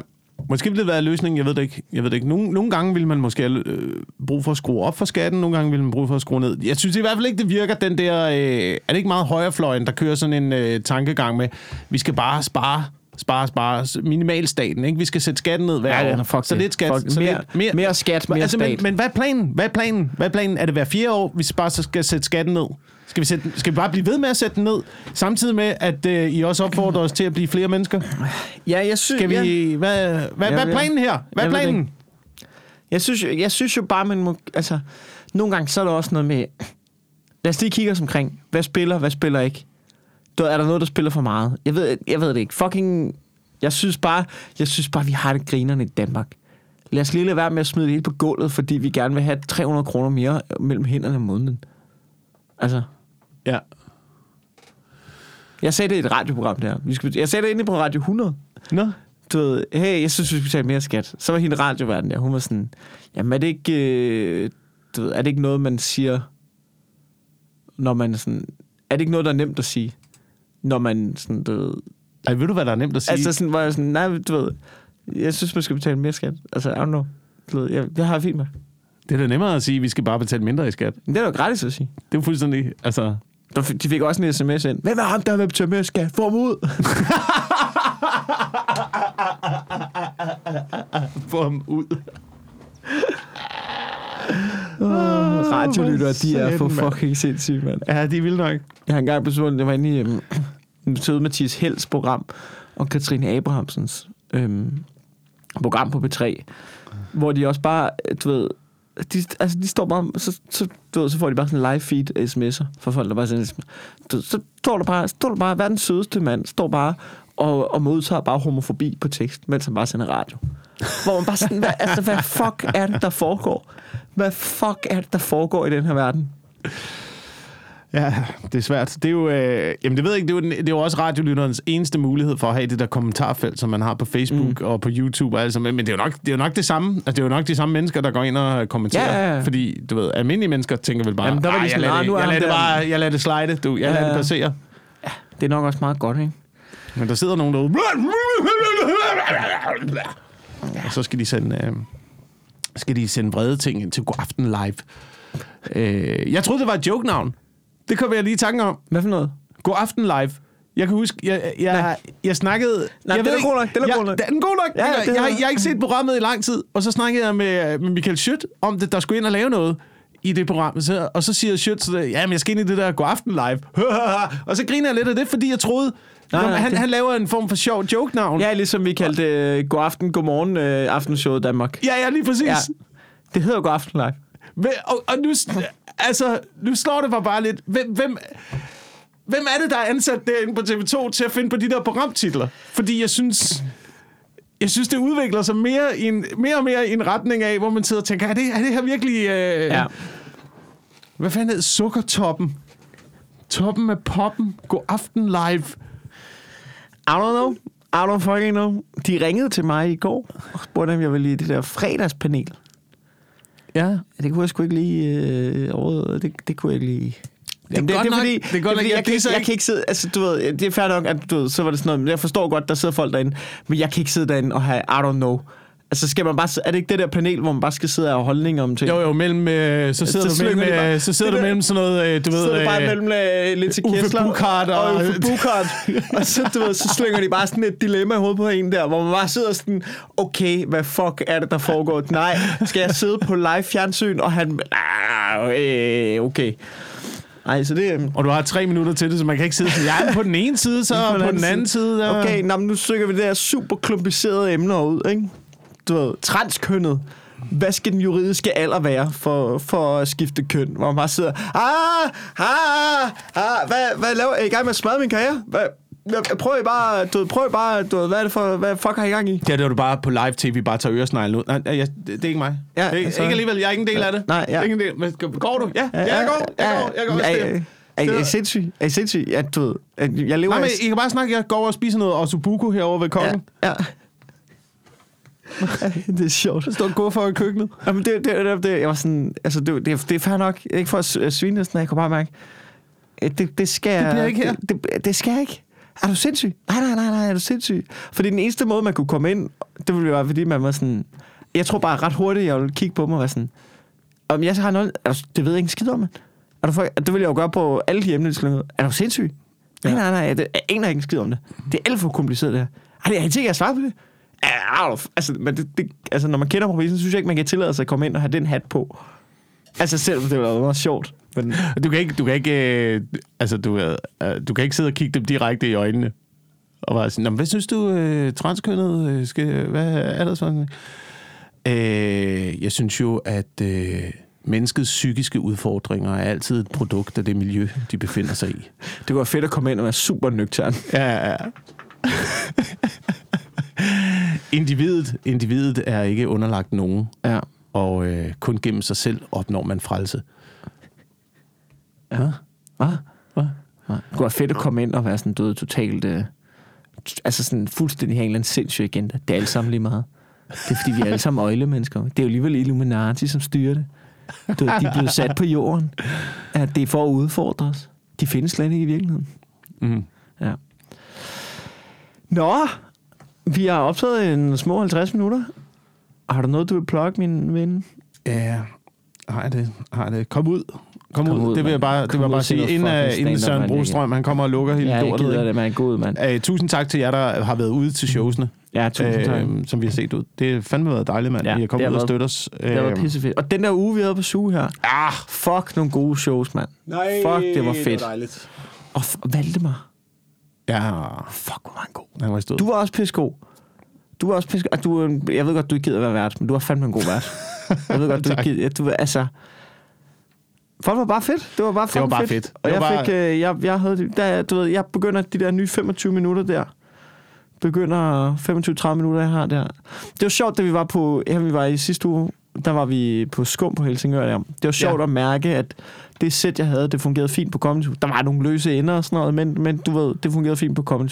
Måske ville det være løsningen, jeg ved det ikke. Jeg ved det ikke. Nogle, nogle gange vil man måske øh, bruge for at skrue op for skatten, nogle gange vil man bruge for at skrue ned. Jeg synes i hvert fald ikke, det virker, den der... Øh, er det ikke meget højrefløjen, der kører sådan en øh, tankegang med, vi skal bare spare, spare, spare, minimalstaten, ikke? Vi skal sætte skatten ned hver Ja, år. ja, fuck så det. lidt skat. Fuck, så mere- lidt, mere skat, mere altså, men, stat. men hvad er planen? Hvad er planen? Hvad er planen? Er det hver fire år, vi bare så skal sætte skatten ned? Skal vi, sætte, skal vi bare blive ved med at sætte den ned, samtidig med, at øh, I også opfordrer os til at blive flere mennesker? Ja, jeg synes... Skal vi... Ja. Hvad, hvad, hvad er planen her? Hvad er planen? Jeg synes, jo- jeg synes jo bare, man må... Altså, nogle gange så er der også noget med... Lad os lige kigge os omkring. Hvad spiller, hvad spiller ikke? Er der noget, der spiller for meget? Jeg ved, jeg ved det ikke. Fucking... Jeg synes bare, jeg synes bare, vi har det grinerne i Danmark. Lad os lige lade være med at smide det hele på gulvet, fordi vi gerne vil have 300 kroner mere mellem hænderne om måneden. Altså, Ja. jeg sagde det i et radioprogram der. Vi skal, jeg sagde det inde på Radio 100. Nå. du ved, hey, jeg synes, vi skal betale mere skat. Så var hende radioverden der, hun var sådan, jamen er det ikke, øh, du ved, er det ikke noget, man siger, når man sådan, er det ikke noget, der er nemt at sige, når man sådan, du ved, Ej, ved du, hvad der er nemt at sige? altså sådan, var jeg sådan, nej, du ved, jeg synes, man skal betale mere skat. Altså, I don't know. Du ved, jeg, det har jeg fint med. det er da nemmere at sige, at vi skal bare betale mindre i skat. Men det er jo gratis at sige. Det er fuldstændig... Altså, De fik også en sms ind. Hvem er ham, der vil betale mere skat? Få ham ud. få ham ud. Oh, radiolyttere, de er for fucking sindssyge, mand. Ja, de er vilde nok. Jeg har engang besøgt, jeg var inde i øhm, Søde Mathias Helds program, og Katrine Abrahamsens øhm, program på B3, hvor de også bare, du ved, de, altså de står bare, så, så, du ved, så får de bare sådan en live feed af sms'er fra folk, der bare sms. Du, så står der bare, står der bare, verdens sødeste mand, står bare og, og modtager bare homofobi på tekst, mens han bare sender radio. Hvor man bare sådan, hvad, altså, hvad fuck er det, der foregår? Hvad fuck er det, der foregår i den her verden? Ja, det er svært. Det er jo, øh, jamen det ved jeg ikke, det er, jo, den- det er jo også radiolytterens eneste mulighed for at have det der kommentarfelt, som man har på Facebook mm. og på YouTube og alt sådan, men det er jo nok det, er jo nok det samme. Altså, det er jo nok de samme mennesker, der går ind og kommenterer. Ja, ja, ja. Fordi, du ved, almindelige mennesker tænker vel bare, Jamen, der var de "Ah, sådan, jeg lader "Ah, det, nu er jeg lader det der." bare, jeg lader det slide, du. Jeg Ja, lader det ja. passere. Det er nok også meget godt, ikke? Men der sidder nogen derude. Og så skal de sende, øh, skal de sende vrede ting ind til God Aften Live. Øh, jeg troede, det var et joke-navn. Det kommer jeg lige i tanke om. Hvad for noget? God Aften Live. Jeg kan huske, jeg, jeg, jeg snakkede... Nej, jeg den er ikke- god nok, den er jeg, god nok. Den er god nok. Ja, Ja, jeg, jeg, er- jeg, har ikke set programmet i lang tid, og så snakkede jeg med, med Michael Schødt om det, der skulle ind og lave noget i det program. Så, og så siger Schødt, så, ja, men jeg skal ind i det der God Aften Live. og så griner jeg lidt af det, fordi jeg troede, Nej, nej, nej, han, det- han laver en form for sjov joke-navn. Ja, ligesom vi kaldte uh, God Aften, God Morgen uh, aftenshowet Danmark. ja, ja lige præcis. Ja. Det hedder God Aften Live. Hvem, og, og nu, altså, nu slår det mig bare lidt. Hvem, hvem, hvem er det, der er ansat derinde på TV2 til at finde på de der programtitler? Fordi jeg synes, jeg synes det udvikler sig mere, i en, mere og mere i en retning af, hvor man sidder og tænker, er det, er det her virkelig... Øh, Ja. Hvad fanden hedder Sukkertoppen? Toppen af poppen. God aften live. I don't know. I don't fucking know. De ringede til mig i går og spurgte, om jeg ville i det der fredagspanel. Ja. Det kunne jeg sgu ikke lige øh. Det, det kunne jeg ikke lige... Jamen, godt nok- fordi, det er godt nok, fordi jeg jeg, kan ikke, jeg kan ikke sidde... Altså, du ved, det er fair nok, at du ved, så var det sådan noget, men jeg forstår godt, der sidder folk derinde, men jeg kan ikke sidde derinde og have, I don't know. Altså, skal man bare, er det ikke det der panel, hvor man bare skal sidde og have holdninger om ting? Jo, jo, mellem, øh, så sidder Så du mellem, øh, så sidder Det du mellem sådan noget, øh, du ved... Så sidder bare øh, mellem uh, Linse Uffe Kessler og- og Uffe Buchard. og så, du ved, så slynger de bare sådan et dilemma i hovedet på en der, hvor man bare sidder sådan, okay, hvad fuck er det, der foregår? Nej, skal jeg sidde på live fjernsyn, og han... Ah, øh, okay. Ej, så det... øhm, Og du har tre minutter til det, så man kan ikke sidde sådan, jeg er på den ene side, så på, den anden side. Der. Okay, nå, nu stykker vi det her super komplicerede emner ud, ikke? Du ved, transkønnet. Hvad skal den juridiske alder være for, for at skifte køn? Hvor man bare sidder, ah, ah, ah, hvad, hvad laver er I gang med at smadre min karriere? Hvad, prøv bare, du prøv bare, du hvad er det for, hvad fuck har I gang i? Det var du bare på live tv, bare tager øresneglen ud. Nej, jeg, det, det er ikke mig. Ja, det er, ikke, altså- ikke alligevel, jeg er ikke en del af det. Nej, ja. Ikke en del. Men går du? Ja, ja, jeg går. Jeg går. Jeg går. Er, Jeg er, er, er I sindssyg? Er I sindssyg? Ja, du ved, jeg lever Nej, men i- kan bare snakke. Jeg går over og spiser noget ossobuco herovre ved kongen. Ja, ja. det er sjovt. Ja. Står gå for i køkkenet. Jamen, det, det, det, det, jeg var sådan, altså, det, det, det er fair nok. Ikke for at svine sådan, jeg kunne bare mærke, det, det skal Det bliver ikke her. Det, det, det skal jeg ikke. Er du sindssyg? Nej, nej, nej, nej, er du sindssyg? Fordi den eneste måde, man kunne komme ind, det ville være, fordi man var sådan... Jeg tror bare ret hurtigt, jeg ville kigge på mig og være sådan... Om jeg så har noget... Er du, det ved jeg ikke en skid om, mand. Er du for, det vil jeg jo gøre på alle de emner. Er du sindssyg? Nej, nej, nej, det, jeg aner ikke en skid om det. Det er alt for kompliceret, det her. Ej, det er ikke, jeg svarer på det. Altså, men det, det, altså, når man kender provinsen, synes jeg ikke, man kan tillade sig at komme ind og have den hat på. Altså, selv det var meget sjovt. Men, Du kan ikke, du kan ikke, øh, altså, du, øh, øh, du kan ikke sidde og kigge dem direkte i øjnene. Og være sådan, "Nå, men hvad synes du, øh, transkønnet øh, skal, hvad er det sådan? Øh, jeg synes jo, at øh, menneskets psykiske udfordringer er altid et produkt af det miljø, de befinder sig i. det var fedt at komme ind og være super nøgtern. Ja, ja, ja. individet, individet er ikke underlagt nogen, Ja. og øh, kun gennem sig selv opnår man frelse. Ja. Hvad? Hvad? Det kunne være fedt at komme ind og være sådan død totalt... Øh, altså sådan fuldstændig have en eller anden sindssyg agenda. Det er alle sammen lige meget. Det er fordi, vi er alle sammen øjlemennesker. Det er jo alligevel Illuminati, som styrer det. Du, de er blevet sat på jorden. At det er for at udfordre os. De findes slet ikke i virkeligheden. Mm. Ja. Nå, vi har optaget en små 50 minutter. Har du noget, du vil plukke, min ven? Ja, har jeg det? Har jeg det? Kom ud. Kom, Kom ud. ud, Det vil jeg bare, det vil jeg bare sige, inden, inden Søren. Brostrøm, han kommer og lukker hele Ja, lortet. gider ikke? det, man. God, mand. Uh, tusind tak til jer, der har været ude til showsene. Ja, tusind tak. øh, som vi har set ud. Det har fandme været dejligt, mand. Ja, Ja, I har det kommet ud og været- støtte os. Det har været pissefedt. Og den der uge, vi havde på suge her. Ah, Fuck, nogle gode shows, mand. nej, Fuck, det var fedt. dejligt. Og f- Valdemar. Ja, Fuck, hvor var han god. han var stået. Du var også pissegod. Du var også pissegod. Ah, Du, en- jeg ved godt, du ikke gider være vært, men du var fandme en god vært. Jeg ved godt, du ikke gider. Du, altså... Folk var bare fedt. Det var bare, Det var bare fedt. Og Det jeg bare- fik... Øh, jeg, jeg havde... Der, du ved, jeg begynder de der nye 25 minutter der. Begynder 25-30 minutter, jeg har der. Det var sjovt, da vi var på... Ja, vi var i sidste uge, der var vi på Skum på Helsingør der. Det var sjovt Ja. at mærke, at det sæt, jeg havde, det fungerede fint på Comedy. Der var nogle løse ender og sådan noget, men, men du ved, det fungerede fint på Comedy.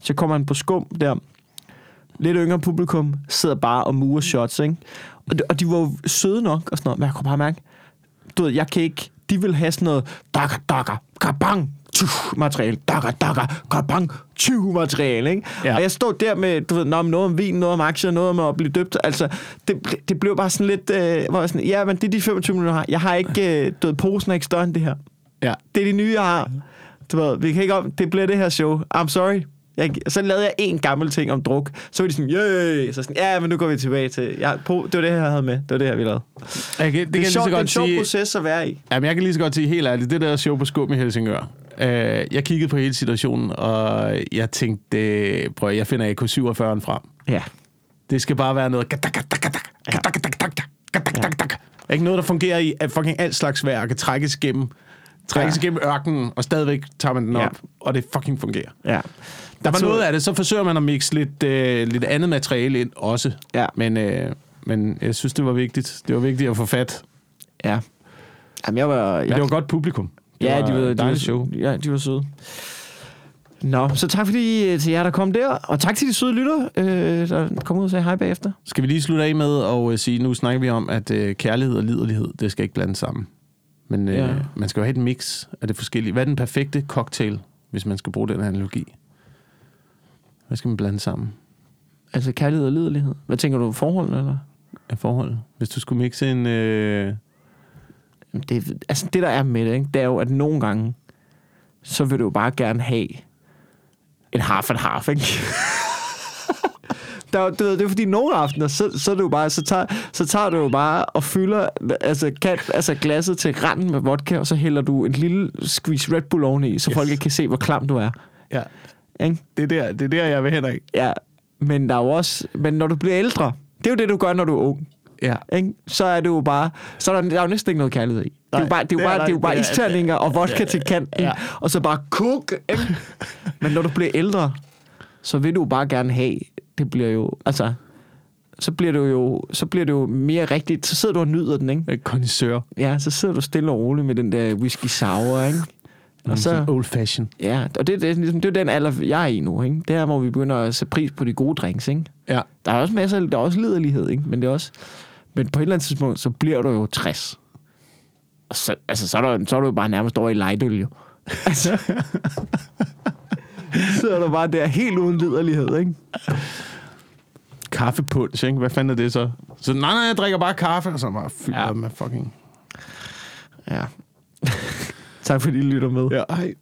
Så kommer han på Skum der. Lidt yngre publikum sidder bare og murer shots, ikke? Og og de var jo søde nok og sådan noget, men jeg kunne bare mærke, du ved, jeg kan ikke, de vil have sådan noget, dakker, dakker, kabang, tjuh, materiale, dakker, dakker, kabang, tjuh, materiale, ikke? Ja. Og jeg stod der med, du ved, noget om vin, noget om aktier, noget om at blive døbt, altså, det, det blev bare sådan lidt, øh, hvor jeg sådan, ja, men det er de 25 minutter, jeg har. Jeg har ikke, øh, du ved, posen er ikke større end det her. Ja. Det er det nye, jeg har. Du ved, vi kan ikke om, det bliver det her show. I'm sorry. Jeg, så lavede jeg en gammel ting om druk. Så var de sådan, yay! Så sådan, ja, men nu går vi tilbage til... Ja, på, det var det her, jeg havde med. Det var det her, vi lavede. Jeg kan, det, Det, kan er, jeg sjov, lige så det er en godt sjov sige. proces at være i. Jamen, jeg kan lige så godt sige helt ærligt, det der show på Skum i Helsingør. Øh, jeg kiggede på hele situationen, og jeg tænkte, prøv jeg finder AK-47 frem. Ja. Det skal bare være noget... Ikke noget, der fungerer i at fucking alt slags vejr, og kan trækkes igennem, trækkes ja. igennem ørkenen, og stadigvæk tager man den op, ja. og det fucking fungerer. Ja. Der var noget af det, så forsøger man at mixe lidt, øh, lidt andet materiale ind også. Ja. Men, øh, men jeg synes, det var vigtigt. Det var vigtigt at få fat. Ja. Jamen, jeg var... Jeg... Men det var godt publikum. Det ja, var de var, de var, show. Ja, de var søde. Nå, så tak fordi øh, til jer, der kom der. Og tak til de søde lytter, øh, der kom ud og sagde hej bagefter. Skal vi lige slutte af med at øh, sige, nu snakker vi om, at øh, kærlighed og liderlighed, det skal ikke blandes sammen. Men øh, Ja. man skal jo have et mix af det forskellige. Hvad er den perfekte cocktail, hvis man skal bruge den analogi? Hvad skal man blande sammen Altså kærlighed og liderlighed. Hvad tænker du, forhold eller? af forholdet? Hvis du skulle mixe en... Øh, Det, altså det, der er med det, ikke, det er jo, at nogle gange, så vil du jo bare gerne have en half and half, ikke? Der, er du ved, det er fordi nogle aftener, så, så, er det jo bare, så, tager, så tager du jo bare og fylder altså, kan, altså glasset til randen med vodka, og så hælder du en lille squeeze Red Bull oveni, så yes. Folk ikke kan se, hvor klam du er. ja, Ikke? det er, der, det er der, jeg vil hen af. Ja, men der er jo også, men når du bliver ældre, det er jo det, du gør, når du er ung. Ja. Ikke? Så er det jo bare, så er der, der er jo næsten ikke noget kærlighed i. Det er jo bare, det er jo bare, det er jo bare er- isterninger og vodka til kanten, Ja. og så bare kuk. Ikke? Men når du bliver ældre, så vil du bare gerne have, det bliver jo, altså, så bliver det jo, så bliver det jo mere rigtigt. Så sidder du og nyder den, ikke? Kondisør. Ja, så sidder du stille og roligt med den der whisky sour, ikke? Og så, Old fashion. ja, og det, det, er ligesom, det er den alder, jeg er i nu, ikke? Det er, hvor vi begynder at sætte pris på de gode drinks, ikke? Ja. Der er også masser, der er også liderlighed, ikke? Men det er også, men på et eller andet tidspunkt, så bliver du jo 60. Og så, altså, så, er du, så er du jo bare nærmest over i lejdøl, jo. Altså, så er du bare der helt uden liderlighed, ikke? Kaffepunch, ikke? Hvad fanden er det så? Så nej, nej, jeg drikker bare kaffe, og så bare fylder Ja. ja. med fucking... Ja. tak fordi I lytter med. Ja, hej.